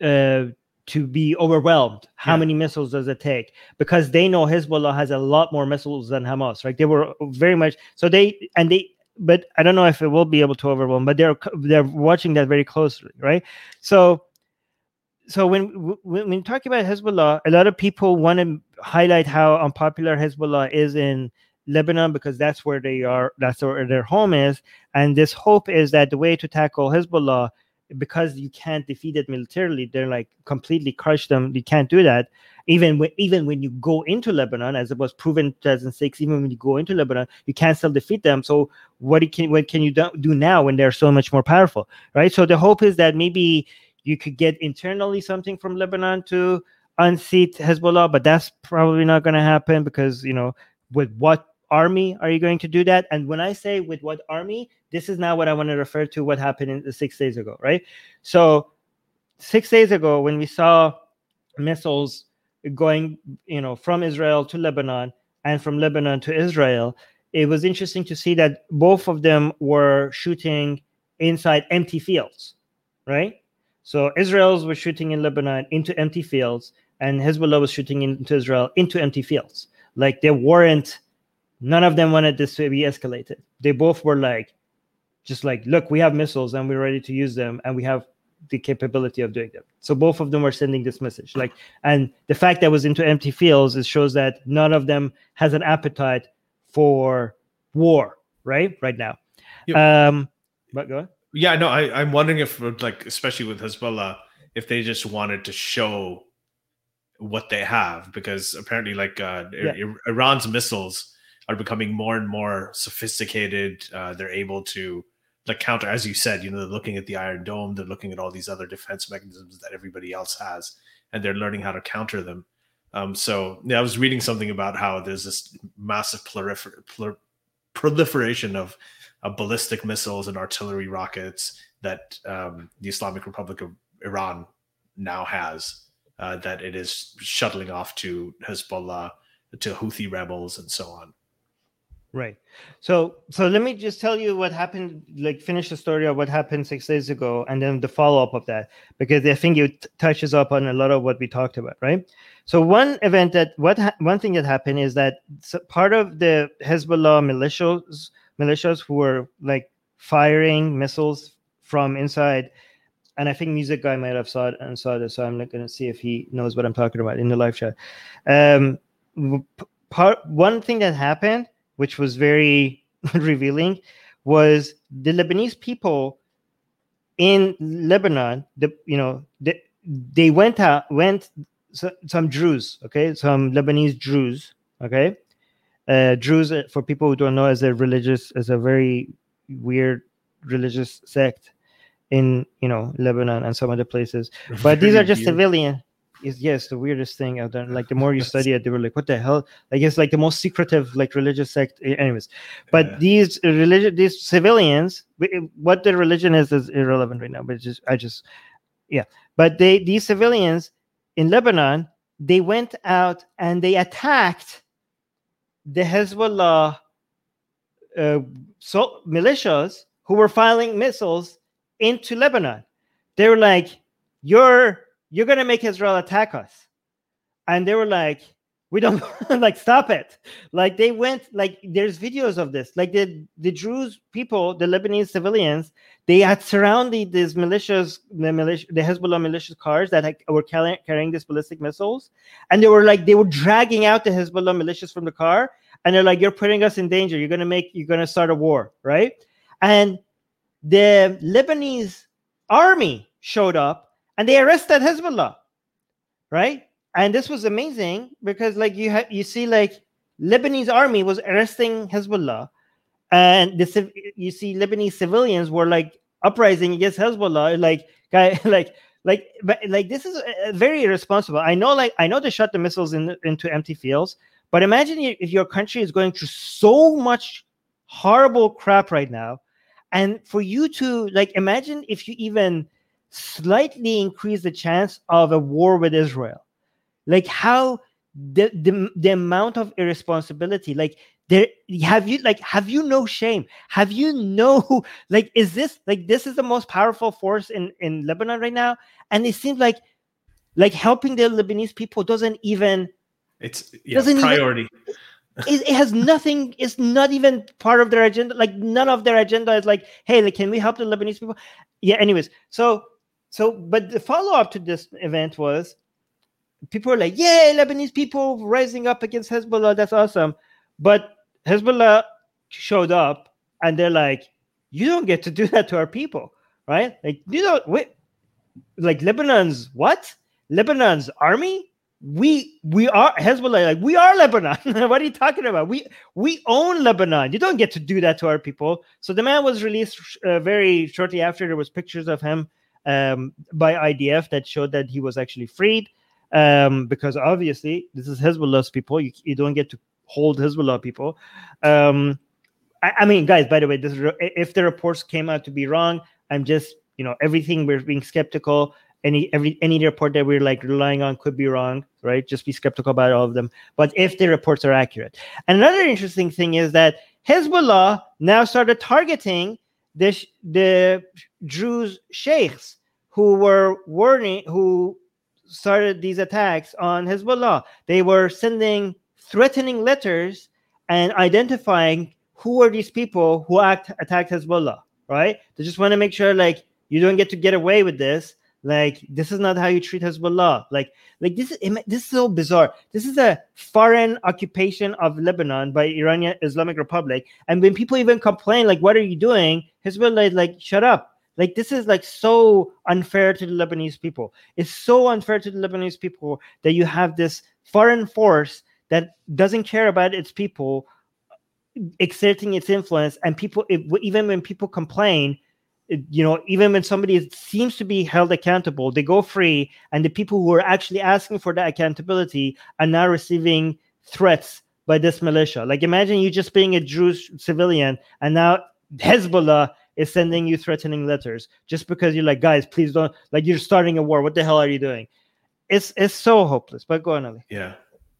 uh, to be overwhelmed. How yeah. many missiles does it take? Because they know Hezbollah has a lot more missiles than Hamas. Right? They were very much so they and they. But I don't know if it will be able to overwhelm. But they're they're watching that very closely, right? So, so when when, when talking about Hezbollah, a lot of people want to highlight how unpopular Hezbollah is in Lebanon because that's where they are. That's where their home is. And this hope is that the way to tackle Hezbollah because you can't defeat it militarily they're like completely crush them. You can't do that. Even when even when you go into lebanon as it was proven in 2006 even when you go into lebanon you can't still defeat them. So what can what can you do now when they're so much more powerful right? So the hope is that maybe you could get internally something from lebanon to unseat hezbollah but that's probably not going to happen because you know with what army are you going to do that? And when I say with what army, this is now what I want to refer to what happened in six days ago, right? So six days ago, when we saw missiles going, you know, from Israel to Lebanon and from Lebanon to Israel, it was interesting to see that both of them were shooting inside empty fields, right? So Israel's was shooting in Lebanon into empty fields, and Hezbollah was shooting into Israel into empty fields. Like there weren't none of them wanted this to be escalated. They both were like, just like, look, we have missiles and we're ready to use them and we have the capability of doing them. So both of them were sending this message. Like, and the fact that was into empty fields, it shows that none of them has an appetite for war, right? Right now. Yeah. Um, but go ahead. Yeah, no, I, I'm wondering if like, especially with Hezbollah, if they just wanted to show what they have, because apparently like uh, yeah. Iran's missiles are becoming more and more sophisticated. Uh, they're able to counter, as you said, you know, they're looking at the Iron Dome, they're looking at all these other defense mechanisms that everybody else has, and they're learning how to counter them. Um, so yeah, I was reading something about how there's this massive prolifer- prol- proliferation of, of ballistic missiles and artillery rockets that um, the Islamic Republic of Iran now has uh, that it is shuttling off to Hezbollah, to Houthi rebels, and so on. Right. So so let me just tell you what happened. Like finish the story of what happened six days ago, and then the follow up of that, because I think it touches up on a lot of what we talked about. Right. So one event that what ha- one thing that happened is that part of the Hezbollah militias militias who were like firing missiles from inside and I think Music Guy might have saw it and saw this, so I'm not going to see if he knows what I'm talking about in the live chat. Um, part one thing that happened, which was very [LAUGHS] revealing, was the Lebanese people in Lebanon. The you know the, they went out went so, some Druze, okay, some Lebanese Druze, okay. Uh, Druze, uh, for people who don't know, as a religious, as a very weird religious sect in you know Lebanon and some other places. [LAUGHS] But these are just civilian. Is yes, the weirdest thing I've done. Like the more you study it, they were like, "What the hell?" Like it's like the most secretive, like religious sect. Anyways, but yeah. these religion, these civilians, what the religion is is irrelevant right now. But just I just, yeah. But they these civilians in Lebanon, they went out and they attacked the Hezbollah uh, so militias who were firing missiles into Lebanon. They were like, "You're you're gonna make Israel attack us," and they were like, "We don't [LAUGHS] like stop it." Like they went like there's videos of this. Like the the Druze people, the Lebanese civilians, they had surrounded these militias, the militia, the Hezbollah militia cars that had, were carrying, carrying these ballistic missiles, and they were like they were dragging out the Hezbollah militias from the car, and they're like, "You're putting us in danger. You're gonna make you're gonna start a war, right?" And the Lebanese army showed up and they arrested Hezbollah, right? And this was amazing because, like, you have you see, like, Lebanese army was arresting Hezbollah, and the you see Lebanese civilians were like uprising against Hezbollah, like, guy, [LAUGHS] like, like, but like this is uh, very irresponsible. I know, like, I know they shot the missiles in, into empty fields, but imagine if your country is going through so much horrible crap right now and for you to like imagine if you even slightly increase the chance of a war with Israel, like how the the, the amount of irresponsibility, like there have you like have you no shame? Have you no [LAUGHS] like is this like this is the most powerful force in in lebanon right now? And it seems like like helping the lebanese people doesn't even it's yeah, doesn't priority. Even, [LAUGHS] it, it, has nothing it's not even part of their agenda like none of their agenda is like hey like, can we help the lebanese people? Yeah anyways so so but the follow-up to this event was people were like yay lebanese people rising up against hezbollah that's awesome but hezbollah showed up and they're like you don't get to do that to our people right like you know wait like lebanon's what lebanon's army we we are Hezbollah, like we are Lebanon. [LAUGHS] what are you talking about? We we own Lebanon. You don't get to do that to our people. So the man was released uh, very shortly after. There was pictures of him um, by IDF that showed that he was actually freed. Um, because obviously this is Hezbollah's people. You, you don't get to hold Hezbollah people. Um, I, I mean, guys. By the way, this if the reports came out to be wrong, I'm just you know everything we're being skeptical any every any report that we're like relying on could be wrong right just be skeptical about all of them but if the reports are accurate and another interesting thing is that hezbollah now started targeting the the druze sheikhs who were warning who started these attacks on hezbollah they were sending threatening letters and identifying who are these people who act attacked hezbollah right they just want to make sure like you don't get to get away with this like this is not how you treat Hezbollah. Like like this is this is so bizarre. This is a foreign occupation of Lebanon by Iranian Islamic Republic. And when people even complain, like, what are you doing? Hezbollah is like, shut up. Like this is like so unfair to the Lebanese people. It's so unfair to the Lebanese people that you have this foreign force that doesn't care about its people exerting its influence and people even when people complain you know, even when somebody seems to be held accountable, they go free, and the people who are actually asking for that accountability are now receiving threats by this militia. Like, imagine you just being a Jewish civilian, and now Hezbollah is sending you threatening letters just because you're like, guys, please don't, like, you're starting a war. What the hell are you doing? it's it's so hopeless. But go on, Ali. Yeah.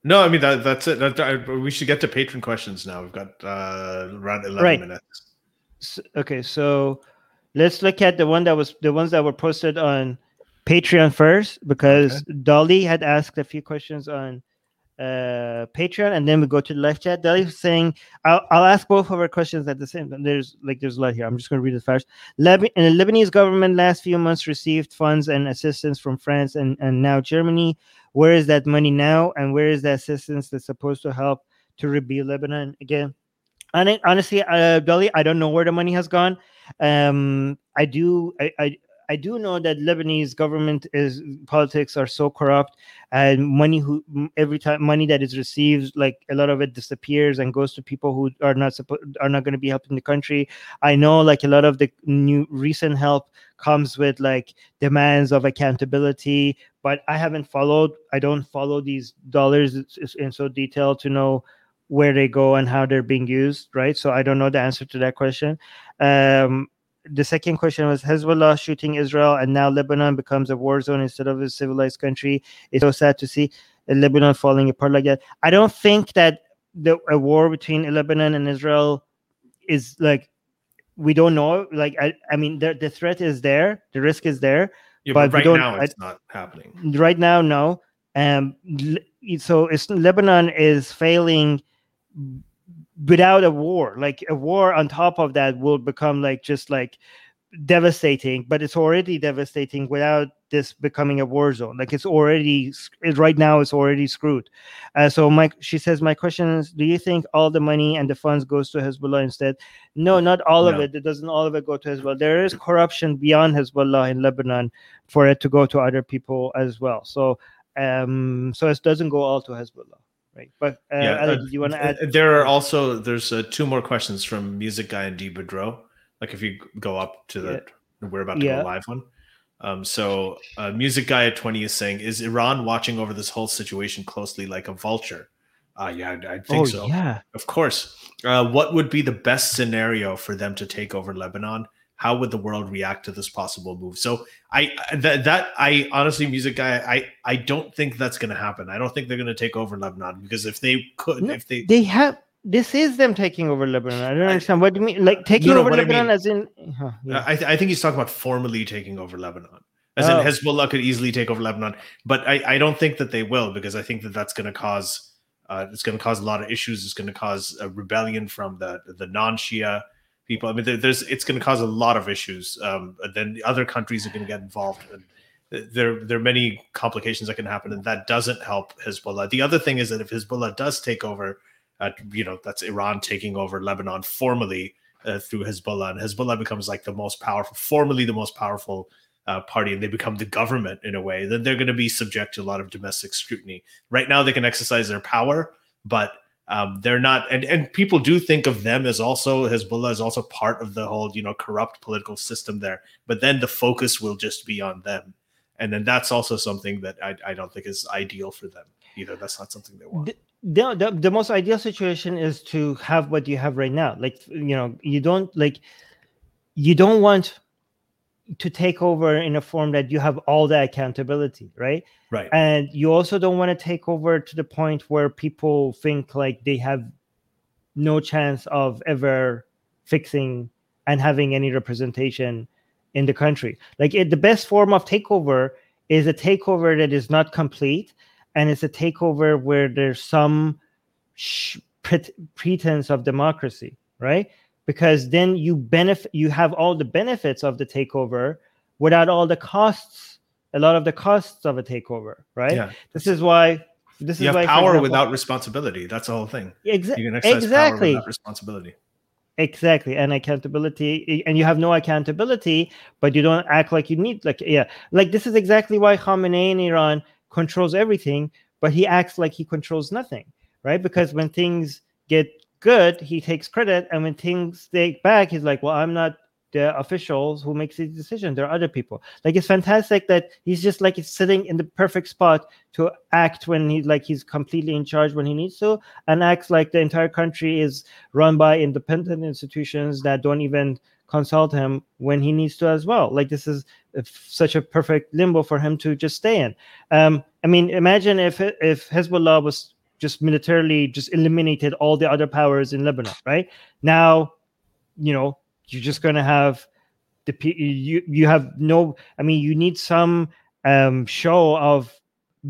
No, I mean that that's it. That, I, we should get to patron questions now. We've got uh, around eleven Right. minutes. S- okay, so let's look at the one that was the ones that were posted on Patreon first because Dolly had asked a few questions on uh Patreon and then we go to the live chat. Dolly saying I'll, I'll ask both of our questions at the same time. There's like there's a lot here. I'm just gonna read it first. Leb- the Lebanese government last few months received funds and assistance from France and, and now Germany. Where is that money now? And where is the assistance that's supposed to help to rebuild Lebanon again? And honestly, uh, Dolly, I don't know where the money has gone. Um, I do, I, I do know that Lebanese government is politics are so corrupt, and money who every time money that is received, like a lot of it disappears and goes to people who are not supposed are not going to be helping the country. I know, like a lot of the new recent help comes with like demands of accountability, but I haven't followed. I don't follow these dollars in so detail to know where they go and how they're being used, right? So I don't know the answer to that question. Um, the second question was Hezbollah shooting Israel and now Lebanon becomes a war zone instead of a civilized country. It's so sad to see Lebanon falling apart like that. I don't think that the a war between Lebanon and Israel is like we don't know. Like I, I mean, the, the threat is there, the risk is there. Yeah, But but, we right don't- now I- it's not happening. right now no um so it's lebanon is failing without a war like a war on top of that will become like just like devastating but it's already devastating without this becoming a war zone. Like it's already it- right now it's already screwed. Uh, so my she says my question is do you think all the money and the funds goes to hezbollah instead? No not all of it. It doesn't all of it go to hezbollah. There is corruption beyond hezbollah in lebanon for it to go to other people as well. So um so it doesn't go all to hezbollah right but uh, Yeah, Ali, uh, do you want to add There are also there's uh, two more questions from Music Guy and D Boudreau. Like if you go up to the we're about to Yeah. go live one. Um, so uh, Music Guy at 20 is saying, is Iran watching over this whole situation closely like a vulture? Uh, yeah, I, I think oh so. yeah Of course. Uh, what would be the best scenario for them to take over Lebanon? How would the world react to this possible move? So I that that I honestly, music guy, I I don't think that's going to happen. I don't think they're going to take over Lebanon because if they could, No, if they they have this is them taking over lebanon i don't I- understand what do you mean like taking no, over what I lebanon mean- as in huh, yeah. I, th- I think he's talking about formally taking over Lebanon. As Oh. in Hezbollah could easily take over Lebanon, but I, I don't think that they will because I think that that's going to cause uh, it's going to cause a lot of issues. It's going to cause a rebellion from the the non-Shia people. I mean, there, there's it's going to cause a lot of issues. Um, then the other countries are going to get involved. And there there are many complications that can happen, and that doesn't help Hezbollah. The other thing is that if Hezbollah does take over, uh, you know, that's Iran taking over Lebanon formally uh, through Hezbollah, and Hezbollah becomes like the most powerful, formally the most powerful uh, party, and they become the government in a way. Then they're going to be subject to a lot of domestic scrutiny. Right now, they can exercise their power, but um, they're not. And and people do think of them as also Hezbollah is also part of the whole you know corrupt political system there. But then the focus will just be on them, and then that's also something that I, I don't think is ideal for them either. That's not something they want. the, the, the, the most ideal situation is to have what you have right now like you know you don't like you don't want to take over in a form that you have all the accountability right? Right. and you also don't want to take over to the point where people think like they have no chance of ever fixing and having any representation in the country. Like it, the best form of takeover is a takeover that is not complete and it's a takeover where there's some sh- pret- pretense of democracy right because then you benefit you have all the benefits of the takeover without all the costs a lot of the costs of a takeover right Yeah. this is why this You is have power example- without responsibility. That's the whole thing. Exa- You can exercise exactly power without responsibility. exactly and accountability and you have no accountability but you don't act like you need like yeah like this is exactly why Khamenei in Iran controls everything but he acts like he controls nothing right because when things get good he takes credit and when things take back he's like well i'm not the officials who makes these decisions there are other people like it's fantastic that he's just like he's sitting in the perfect spot to act when he's like he's completely in charge when he needs to and acts like the entire country is run by independent institutions that don't even consult him when he needs to as well. Like this is such a perfect limbo for him to just stay in. Um, I mean, imagine if if Hezbollah was just militarily just eliminated all the other powers in Lebanon, right? Now, you know, you're just going to have the you you have no. I mean, you need some um, show of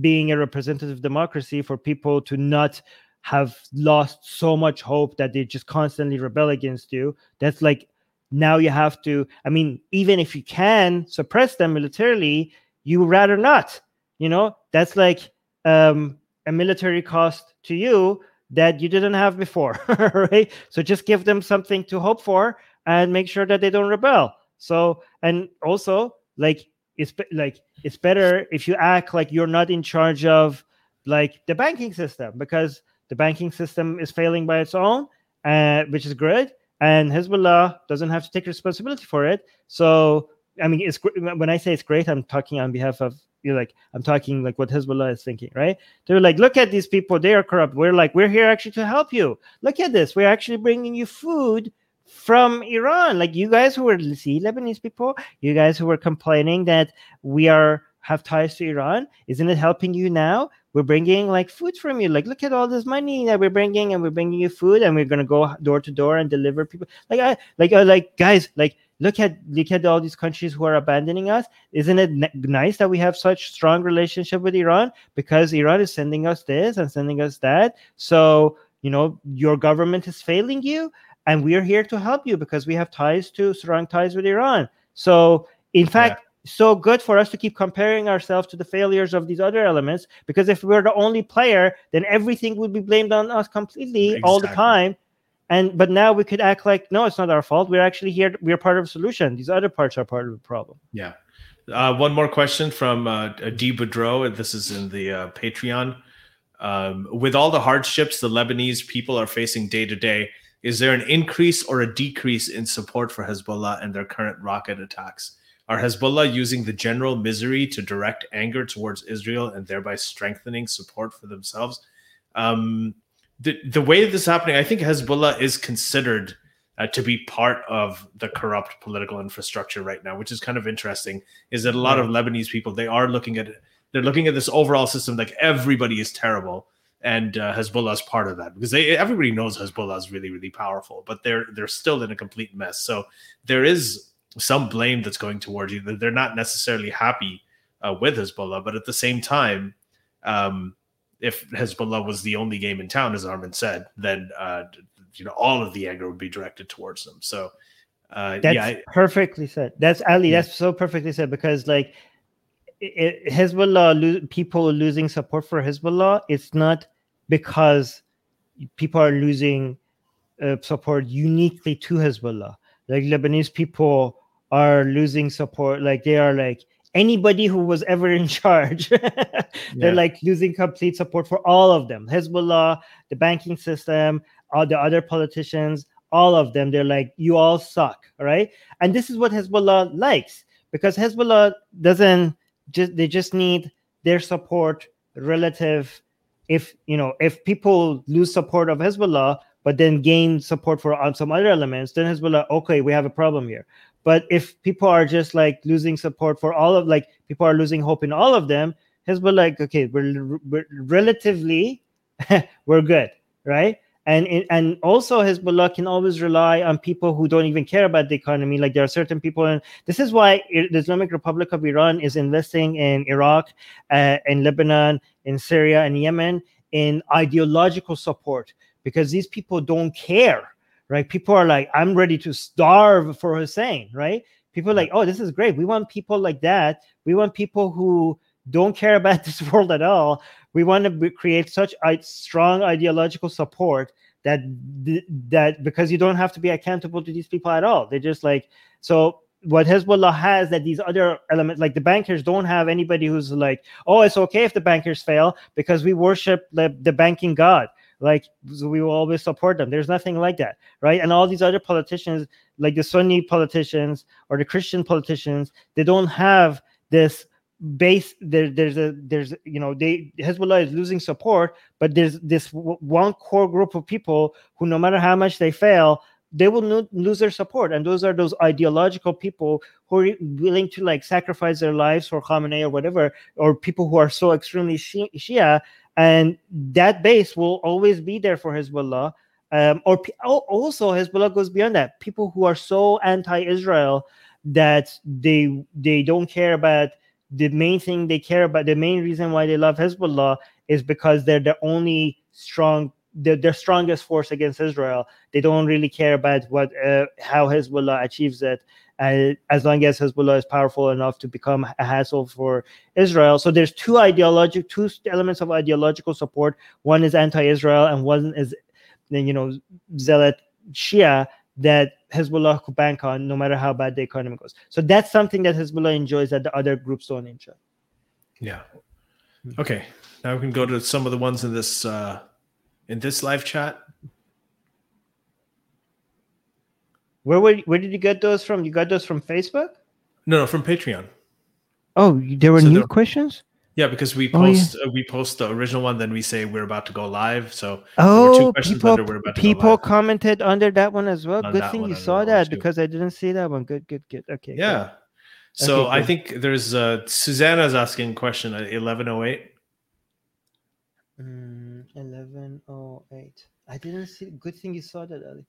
being a representative democracy for people to not have lost so much hope that they just constantly rebel against you. That's like now you have to. I mean, even if you can suppress them militarily, you rather not. You know, that's like um, a military cost to you that you didn't have before, [LAUGHS] right? So just give them something to hope for and make sure that they don't rebel. So and also like it's like it's better if you act like you're not in charge of like the banking system because the banking system is failing by its own, uh, which is good, and Hezbollah doesn't have to take responsibility for it. So I mean, it's when I say it's great, I'm talking on behalf of you're like i'm talking like what hezbollah is thinking right? They're like look at these people they are corrupt. We're like we're here actually to help you. Look at this we're actually bringing you food from iran. Like you guys who were see lebanese people you guys who were complaining that we are have ties to iran? Isn't it helping you now? We're bringing like food from you. Like look at all this money that we're bringing and we're bringing you food and we're going to go door to door and deliver people. Like i like uh, like guys like look at look at all these countries who are abandoning us. Isn't it nice that we have such strong relationship with iran? Because iran is sending us this and sending us that. So you know your government is failing you and we are here to help you because we have ties to strong ties with iran. So in fact. So good for us to keep comparing ourselves to the failures of these other elements because if we're the only player, then everything would be blamed on us completely exactly. all the time and but now we could act like no it's not our fault we're actually here we're part of the solution these other parts are part of the problem yeah uh, one more question from uh, D. Boudreau, and this is in the uh, Patreon. Um, with all the hardships the Lebanese people are facing day to day, is there an increase or a decrease in support for Hezbollah and their current rocket attacks? Are Hezbollah using the general misery to direct anger towards Israel and thereby strengthening support for themselves? Um, the the way this is happening, I think Hezbollah is considered uh, to be part of the corrupt political infrastructure right now, which is kind of interesting. Is that a lot of Lebanese people they are looking at they're looking at this overall system like everybody is terrible, and uh, Hezbollah is part of that because they everybody knows Hezbollah is really really powerful, but they're they're still in a complete mess. So there is some blame that's going towards you. that They're not necessarily happy uh, with Hezbollah, but at the same time. Um, if Hezbollah was the only game in town, as Armin said, then uh, you know all of the anger would be directed towards them. So uh, that's yeah, perfectly said. That's Ali. Yeah. That's so perfectly said because like it, Hezbollah lo- people losing support for Hezbollah, it's not because people are losing uh, support uniquely to Hezbollah. Like Lebanese people are losing support, like they are like anybody who was ever in [LAUGHS] charge. they're yeah. like losing complete support for all of them Hezbollah, the banking system, all the other politicians, all of them. They're like, you all suck. right? And this is what Hezbollah likes because Hezbollah doesn't just, they just need their support relative. If, you know, if people lose support of Hezbollah, but then gain support for on some other elements, then Hezbollah, okay, we have a problem here. But if people are just like losing support for all of like people are losing hope in all of them, Hezbollah like okay, we're, we're relatively [LAUGHS] we're good, right? And and also Hezbollah can always rely on people who don't even care about the economy. Like there are certain people, and this is why the Islamic Republic of Iran is investing in Iraq, uh, in Lebanon, in Syria, and Yemen in ideological support because these people don't care right? People are like, I'm ready to starve for Hussein, right? People are like, oh, this is great. We want people like that. We want people who don't care about [LAUGHS] this world at all. We want to create such a strong ideological support that that because you don't have to be accountable to these people at all. They're just like so. What Hezbollah has that these other elements, like the bankers, don't have anybody who's like, oh, it's okay if the bankers fail because we worship the, the banking god like we will always support them there's nothing like that right and all these other politicians like the sunni politicians or the christian politicians they don't have this base there, there's a there's you know they hezbollah is losing support but there's this w- one core group of people who no matter how much they fail they will no- lose their support. And those are those ideological people who are willing to like sacrifice their lives for Khamenei or whatever, or people who are so extremely Shi- Shia. And that base will always be there for Hezbollah. Um, or also Hezbollah goes beyond that. People who are so anti-Israel that they they don't care about the main thing they care about. The main reason why they love Hezbollah is because they're the only strong the, their strongest force against Israel. They don't really care about what uh, how Hezbollah achieves it, as long as Hezbollah is powerful enough to become a hassle for Israel. So there's two ideological, two elements of ideological support. One is anti-Israel, and one is, you know, zealot Shia that Hezbollah could bank on, no matter how bad the economy goes. So that's something that Hezbollah enjoys that the other groups don't enjoy. Yeah. Okay. Now we can go to some of the ones in this uh, in this live chat. Where were, where did you get those from? You got those from Facebook? No, no, from Patreon. Oh, there were So new there- questions. Yeah, because we Oh, yeah. post uh, we post the original one, then we say we're about to go live. So Oh, questions people under we're about to go people commented under that one as well. On Good thing you saw that one that too. because I didn't see that one. Good, good, good. Okay. good. yeah. So Okay, I cool. think there's uh Susanna's asking a question at eleven oh eight. Mm, Eleven oh eight. I didn't see. Good thing you saw that, Ali.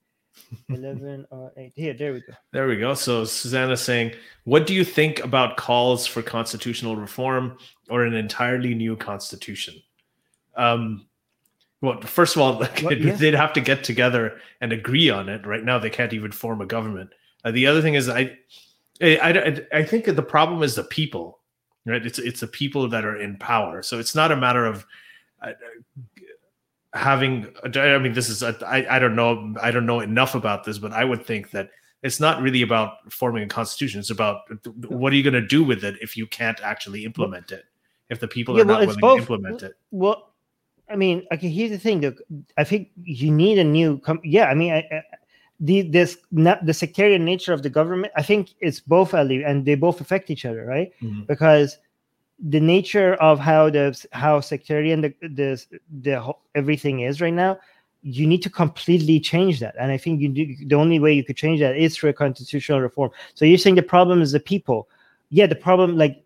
Eleven oh eight. Here, there we go. There we go. So Susanna's saying, what do you think about calls for constitutional reform or an entirely new constitution? Um well, first of all, like, [LAUGHS] Well, yeah. they'd have to get together and agree on it. Right now, they can't even form a government. Uh, the other thing is, I, I, I, I think the problem is the people, right? It's it's the people that are in power. So it's not a matter of uh, having. I mean, this is I I don't know I don't know enough about this, but I would think that it's not really about forming a constitution. It's about what are you going to do with it if you can't actually implement it. If the people Yeah, are well, not willing both. to implement it. Well, I mean, okay. Here's the thing. Look, I think you need a new. Com- yeah, I mean, I, I, the this the sectarian nature of the government. I think it's both, Ali, and they both affect each other, right? Mhm. Because the nature of how the how sectarian the the, the whole, everything is right now you need to completely change that. And i think you do, the only way you could change that is through a constitutional reform. So you're saying the problem is the people. Yeah the problem like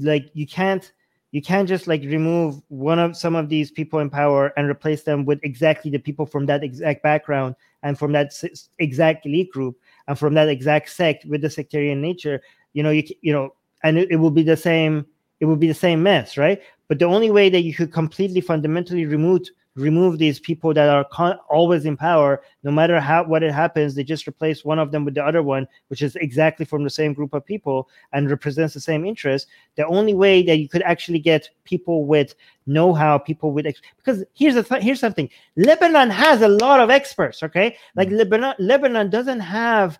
like you can't you can't just like remove one of some of these people in power and replace them with exactly the people from that exact background and from that exact elite group and from that exact sect with the sectarian nature. You know you you know and it, it will be the same it would be the same mess right? But the only way that you could completely fundamentally remove remove these people that are con- always in power no matter how what it happens they just replace one of them with the other one which is exactly from the same group of people and represents the same interest. The only way that you could actually get people with know-how people with ex- because here's the th- here's something. Lebanon has a lot of experts okay? Like mm. lebanon lebanon doesn't have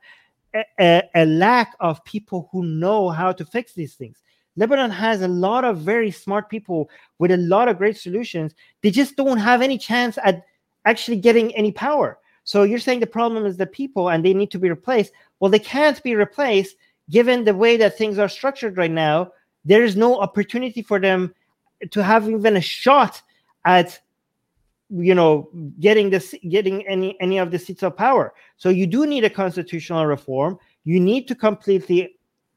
a, a, a lack of people who know how to fix these things Lebanon has a lot of very smart people with a lot of great solutions. They just don't have any chance at actually getting any power. So you're saying the problem is the people and they need to be replaced. Well, they can't be replaced given the way that things are structured right now. There is no opportunity for them to have even a shot at you know getting this getting any any of the seats of power so you do need a constitutional reform you need to completely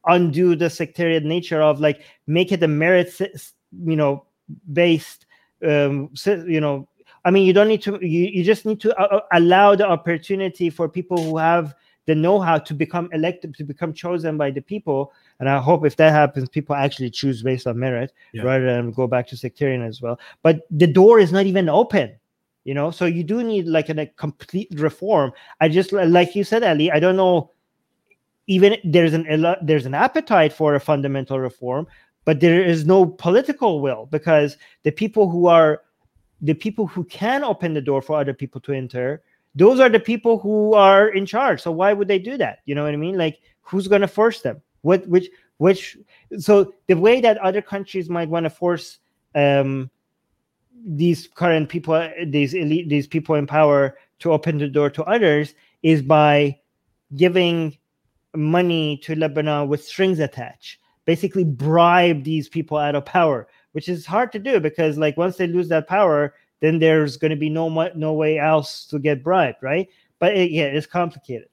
undo the sectarian nature of like make it a merit you know based um you know i mean you don't need to you, you just need to uh, uh, allow the opportunity for people who have the know-how to become elected to become chosen by the people. And i hope if that happens people actually choose based on merit Yeah. rather than go back to sectarian as well. But the door is not even open you know? So you do need like a, a complete reform. I just like you said ali i don't know even there's an there's an appetite for a fundamental reform but there is no political will because the people who are the people who can open the door for other people to enter those are the people who are in charge. So why would they do that? You know what i mean? Like who's going to force them? What which which so the way that other countries might want to force um these current people these elite these people in power to open the door to others is by giving money to lebanon with strings attached basically bribe these people out of power which is hard to do because like once they lose that power then there's going to be no no way else to get bribed right but it, yeah, it's complicated.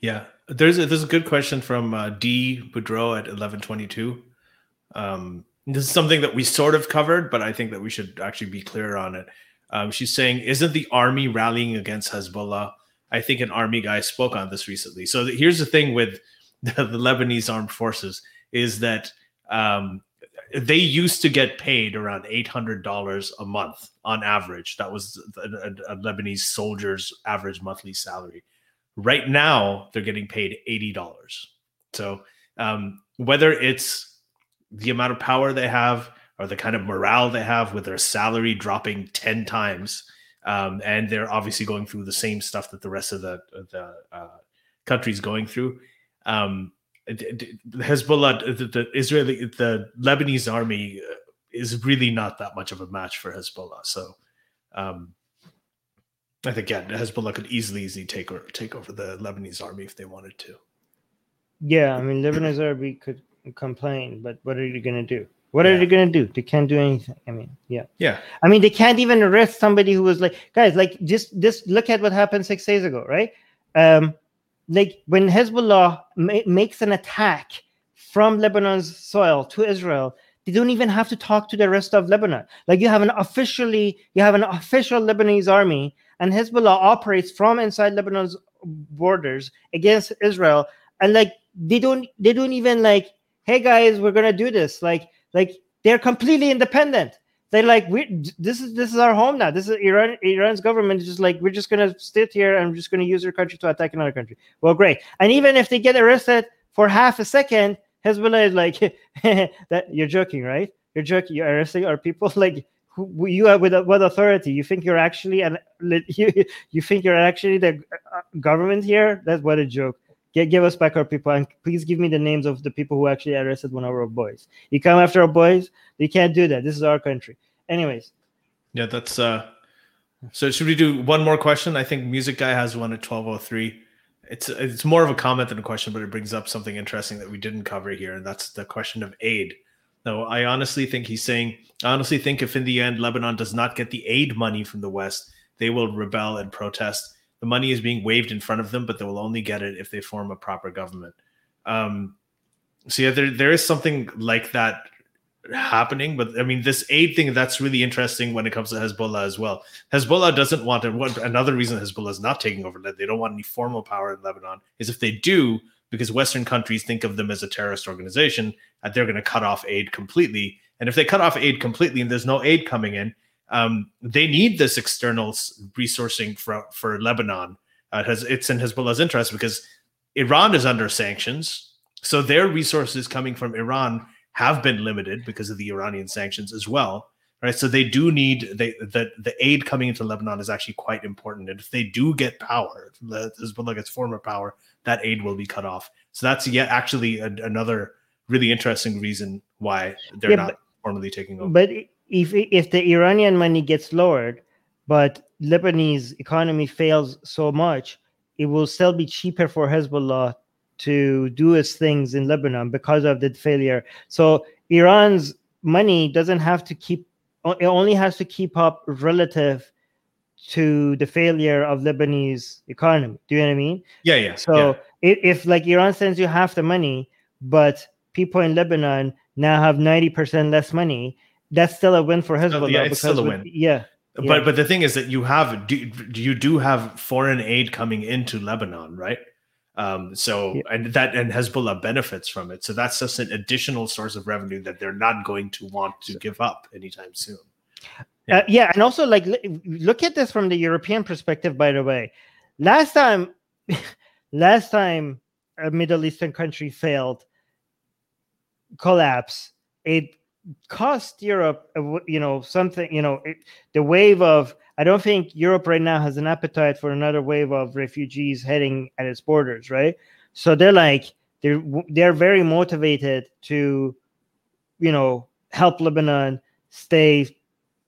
Yeah, there's a, there's a good question from uh, D Boudreau at eleven twenty two. Um, this is something that we sort of covered, but I think that we should actually be clear on it. Um, she's saying, "Isn't the army rallying against Hezbollah?" I think an army guy spoke on this recently. So here's the thing with [LAUGHS] the, the Lebanese armed forces is that um, they used to get paid around $800 a month on average. That was a, a, a, Lebanese soldier's average monthly salary. Right now, they're getting paid $80. So um, whether it's the amount of power they have or the kind of morale they have with their salary dropping 10 times, um, and they're obviously going through the same stuff that the rest of the, the uh, country's going through. Um, Hezbollah, the, the, Israeli, the Lebanese army uh, is really not that much of a match for Hezbollah. So, um, I think yeah, Hezbollah could easily, easily take or take over the Lebanese army if they wanted to. Yeah, I mean, Lebanese army could complain, but what are you going to do? What yeah. are they going to do? They can't do anything. I mean, yeah, yeah. I mean, they can't even arrest somebody who was like, guys, like just just look at what happened six days ago, right? Um, like when Hezbollah ma- makes an attack from Lebanon's soil to Israel, they don't even have to talk to the rest of Lebanon. Like you have an officially, you have an official Lebanese army, and Hezbollah operates from inside Lebanon's borders against Israel, and like they don't, they don't even like, hey guys, we're gonna do this. Like, like they're completely independent They're like we this is this is our home now. This is Iran. Iran's government is just like we're just gonna sit here and we're just gonna use your country to attack another country. Well, great. And even if they get arrested for half a second, Hezbollah is like [LAUGHS] that. You're joking, right? You're joking. You're arresting our people. [LAUGHS] Like who, you are with what authority? You think you're actually and [LAUGHS] you you think you're actually the uh, government here? That's what a joke. Get, give us back our people and please give me the names of the people who actually arrested one of our boys. You come after our boys, you can't do that. This is our country. Anyways. Yeah, that's uh so should we do one more question? I think music guy has one at 1203. It's it's more of a comment than a question, but it brings up something interesting that we didn't cover here, and that's the question of aid. No, I honestly think he's saying, I honestly think if in the end Lebanon does not get the aid money from the West, they will rebel and protest the money is being waved in front of them, but they will only get it if they form a proper government. Um, so yeah, there there is something like that happening. But I mean, this aid thing that's really interesting when it comes to Hezbollah as well. Hezbollah doesn't want to. What another reason Hezbollah is not taking over that they don't want any formal power in Lebanon is if they do, because Western countries think of them as a terrorist organization, that they're going to cut off aid completely. And if they cut off aid completely and there's no aid coming in, um, they need this external resourcing for, for Lebanon. Uh, it has, it's in Hezbollah's interest because Iran is under sanctions. So their resources coming from Iran have been limited because of the Iranian sanctions as well. Right. So they do need they, the, the aid coming into Lebanon is actually quite important. And if they do get power, Hezbollah gets former power, that aid will be cut off. So that's yet actually a, another really interesting reason why they're yeah, not but, formally taking over. But if if the Iranian money gets lowered, but Lebanese economy fails so much, it will still be cheaper for Hezbollah to do its things in Lebanon because of the failure. So Iran's money doesn't have to keep it only has to keep up relative to the failure of Lebanese economy. Do you know what I mean? Yeah, yeah. So yeah. If, if like Iran sends you half the money, but people in Lebanon now have 90% less money, that's still a win for Hezbollah. yeah, it's still a win. yeah. But but the thing is that you have do, you do have foreign aid coming into Lebanon, right? Um, so yeah. and that and Hezbollah benefits from it. So that's just an additional source of revenue that they're not going to want to give up anytime soon. Yeah, uh, yeah and also like look at this from the European perspective. By the way, last time, [LAUGHS] last time a Middle Eastern country failed collapse, it cost Europe, uh, you know, something, you know, it, the wave of, I don't think Europe right now has an appetite for another wave of refugees heading at its borders, right? So they're like, they're, they're very motivated to, you know, help Lebanon stay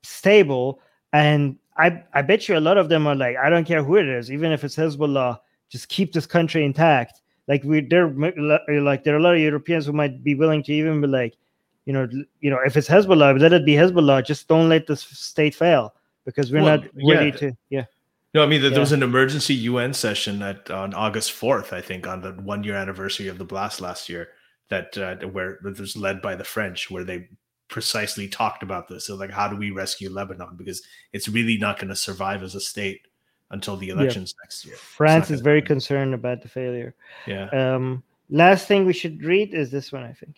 stable. And I, I bet you a lot of them are like, I don't care who it is, even if it's Hezbollah, just keep this country intact. Like we, there like there are a lot of Europeans who might be willing to even be like, you know, you know, if it's Hezbollah, let it be Hezbollah. Just don't let the state fail because we're well, not ready yeah. to. Yeah. No, I mean there, yeah. there was an emergency UN session at on August fourth, I think, on the one year anniversary of the blast last year. That uh, where it was led by the French, where they precisely talked about this. So, like, how do we rescue Lebanon? Because it's really not going to survive as a state until the elections yeah. next year. France is very happen. concerned about the failure. Yeah. Um, last thing we should read is this one, I think.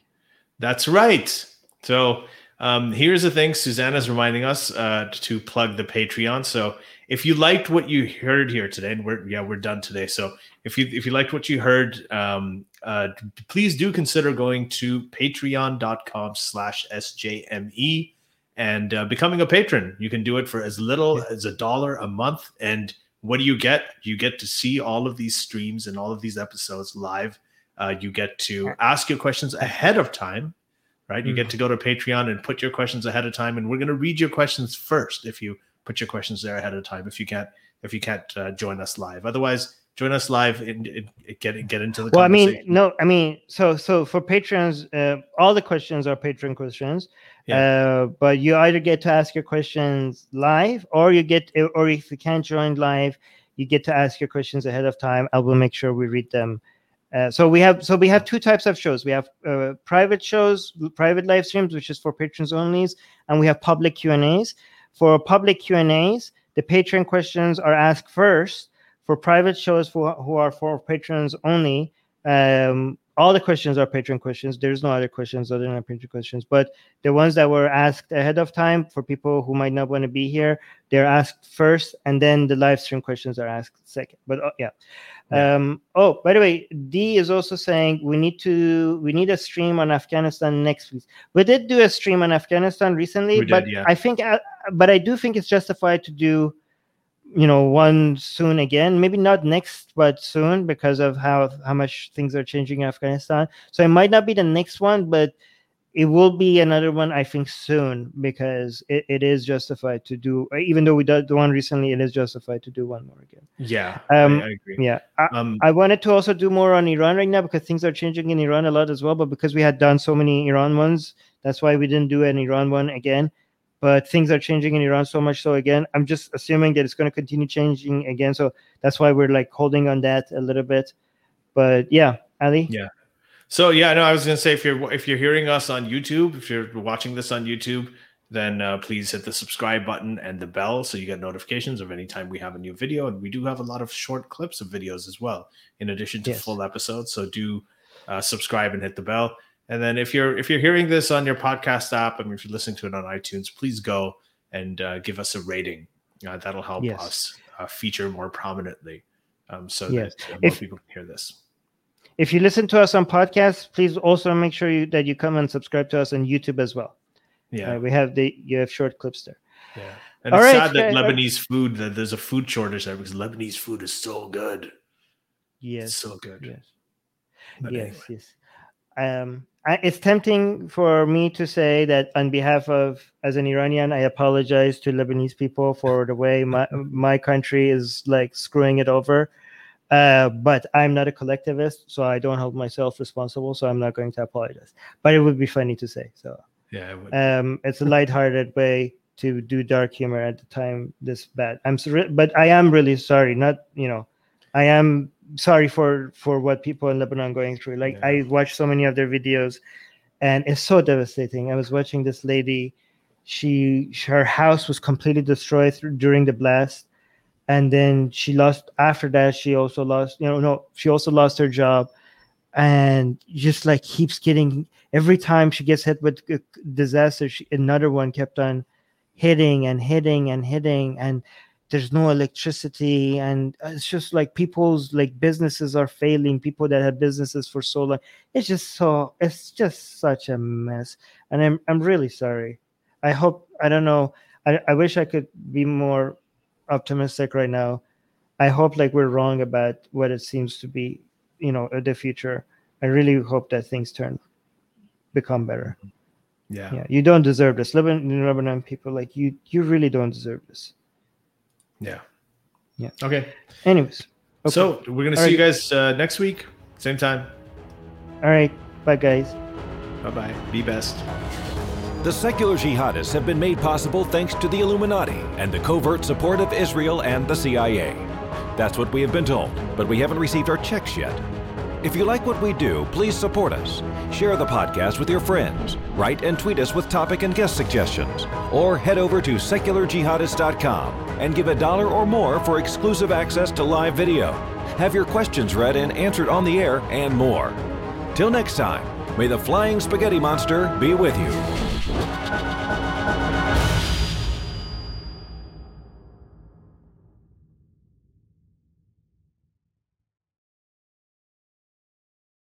That's right. So um, here's the thing Susanna's reminding us uh, to plug the Patreon. So if you liked what you heard here today, and we're yeah we're done today. So if you if you liked what you heard, um, uh, please do consider going to Patreon.com/slash sjme and uh, becoming a patron. You can do it for as little yeah. as a dollar a month. And what do you get? You get to see all of these streams and all of these episodes live. Uh, you get to ask your questions ahead of time right? You get mm. to go to Patreon and put your questions ahead of time, and we're going to read your questions first if you put your questions there ahead of time. If you can't, if you can't uh, join us live, otherwise join us live and, and, get get into the. Well, I mean, no, I mean, so so for patrons, uh, all the questions are patron questions. Yeah. Uh, but you either get to ask your questions live, or you get, or if you can't join live, you get to ask your questions ahead of time. I will make sure we read them uh, so we have so we have two types of shows. We have uh, private shows, private live streams, which is for patrons only, and we have public Q and A's. For public Q and A's, the patron questions are asked first. For private shows for, who are for patrons only, um, all the questions are patron questions. There's no other questions other than patron questions. But the ones that were asked ahead of time for people who might not want to be here, they're asked first, and then the live stream questions are asked second. But uh, yeah. Um, oh, by the way, D is also saying we need to we need a stream on Afghanistan next week. We did do a stream on Afghanistan recently, but yeah. I think, uh, but I do think it's justified to do, you know, one soon again. Maybe not next, but soon because of how how much things are changing in Afghanistan. So it might not be the next one, but it will be another one i think soon because it, it is justified to do even though we did the one recently it is justified to do one more again. Yeah um, I, I agree. yeah I, um, I wanted to also do more on iran right now because things are changing in iran a lot as well but because we had done so many iran ones that's why we didn't do an iran one again. But things are changing in iran so much so again i'm just assuming that it's going to continue changing again so that's why we're like holding on that a little bit. But yeah ali? Yeah so yeah, no, I was gonna say if you're if you're hearing us on YouTube, if you're watching this on YouTube, then uh, please hit the subscribe button and the bell so you get notifications of any time we have a new video. And we do have a lot of short clips of videos as well, in addition to yes. full episodes. So do uh, subscribe and hit the bell. And then if you're if you're hearing this on your podcast app, I mean, if you're listening to it on iTunes, please go and uh, give us a rating. Uh, that'll help yes. us uh, feature more prominently, um, so yes. that more if, people can hear this. If you listen to us on podcasts, please also make sure you, that you come and subscribe to us on YouTube as well. Yeah, uh, we have the you have short clips there. Yeah, and All it's right, sad that Lebanese food that there's a food shortage there because Lebanese food is so good. Yes, it's so good. Yes, but yes, anyway. yes. Um, I, it's tempting for me to say that on behalf of as an Iranian, I apologize to Lebanese people for the way my my country is like screwing it over. Uh, but I'm not a collectivist, so I don't hold myself responsible. So I'm not going to apologize. But it would be funny to say. So yeah, it um, it's a lighthearted way to do dark humor at the time this bad. I'm sorry, but I am really sorry. Not you know, I am sorry for for what people in Lebanon going through. Like yeah. I watched so many of their videos, and it's so devastating. I was watching this lady. She her house was completely destroyed through, during the blast and then she lost after that she also lost you know no she also lost her job. And just like keeps getting every time she gets hit with disaster she, another one kept on hitting and hitting and hitting and there's no electricity. And it's just like people's like businesses are failing people that have businesses for so long. It's just so it's just such a mess. And i'm, I'm really sorry. I hope i don't know I, I wish i could be more optimistic right now. I hope like we're wrong about what it seems to be, you know, the future. I really hope that things turn, become better. Yeah. Yeah. You don't deserve this. Lebanon, Lebanon people like you, you really don't deserve this. Yeah. Yeah. Okay. Anyways. Okay. So we're gonna All see right. you guys uh, next week, same time. All right. Bye, guys. Bye bye. Be best. The secular jihadists have been made possible thanks to the Illuminati and the covert support of Israel and the CIA. That's what we have been told, but we haven't received our checks yet. If you like what we do, please support us. Share the podcast with your friends. Write and tweet us with topic and guest suggestions. Or head over to secularjihadist.com and give a dollar or more for exclusive access to live video. Have your questions read and answered on the air, and more. Till next time, may the flying spaghetti monster be with you.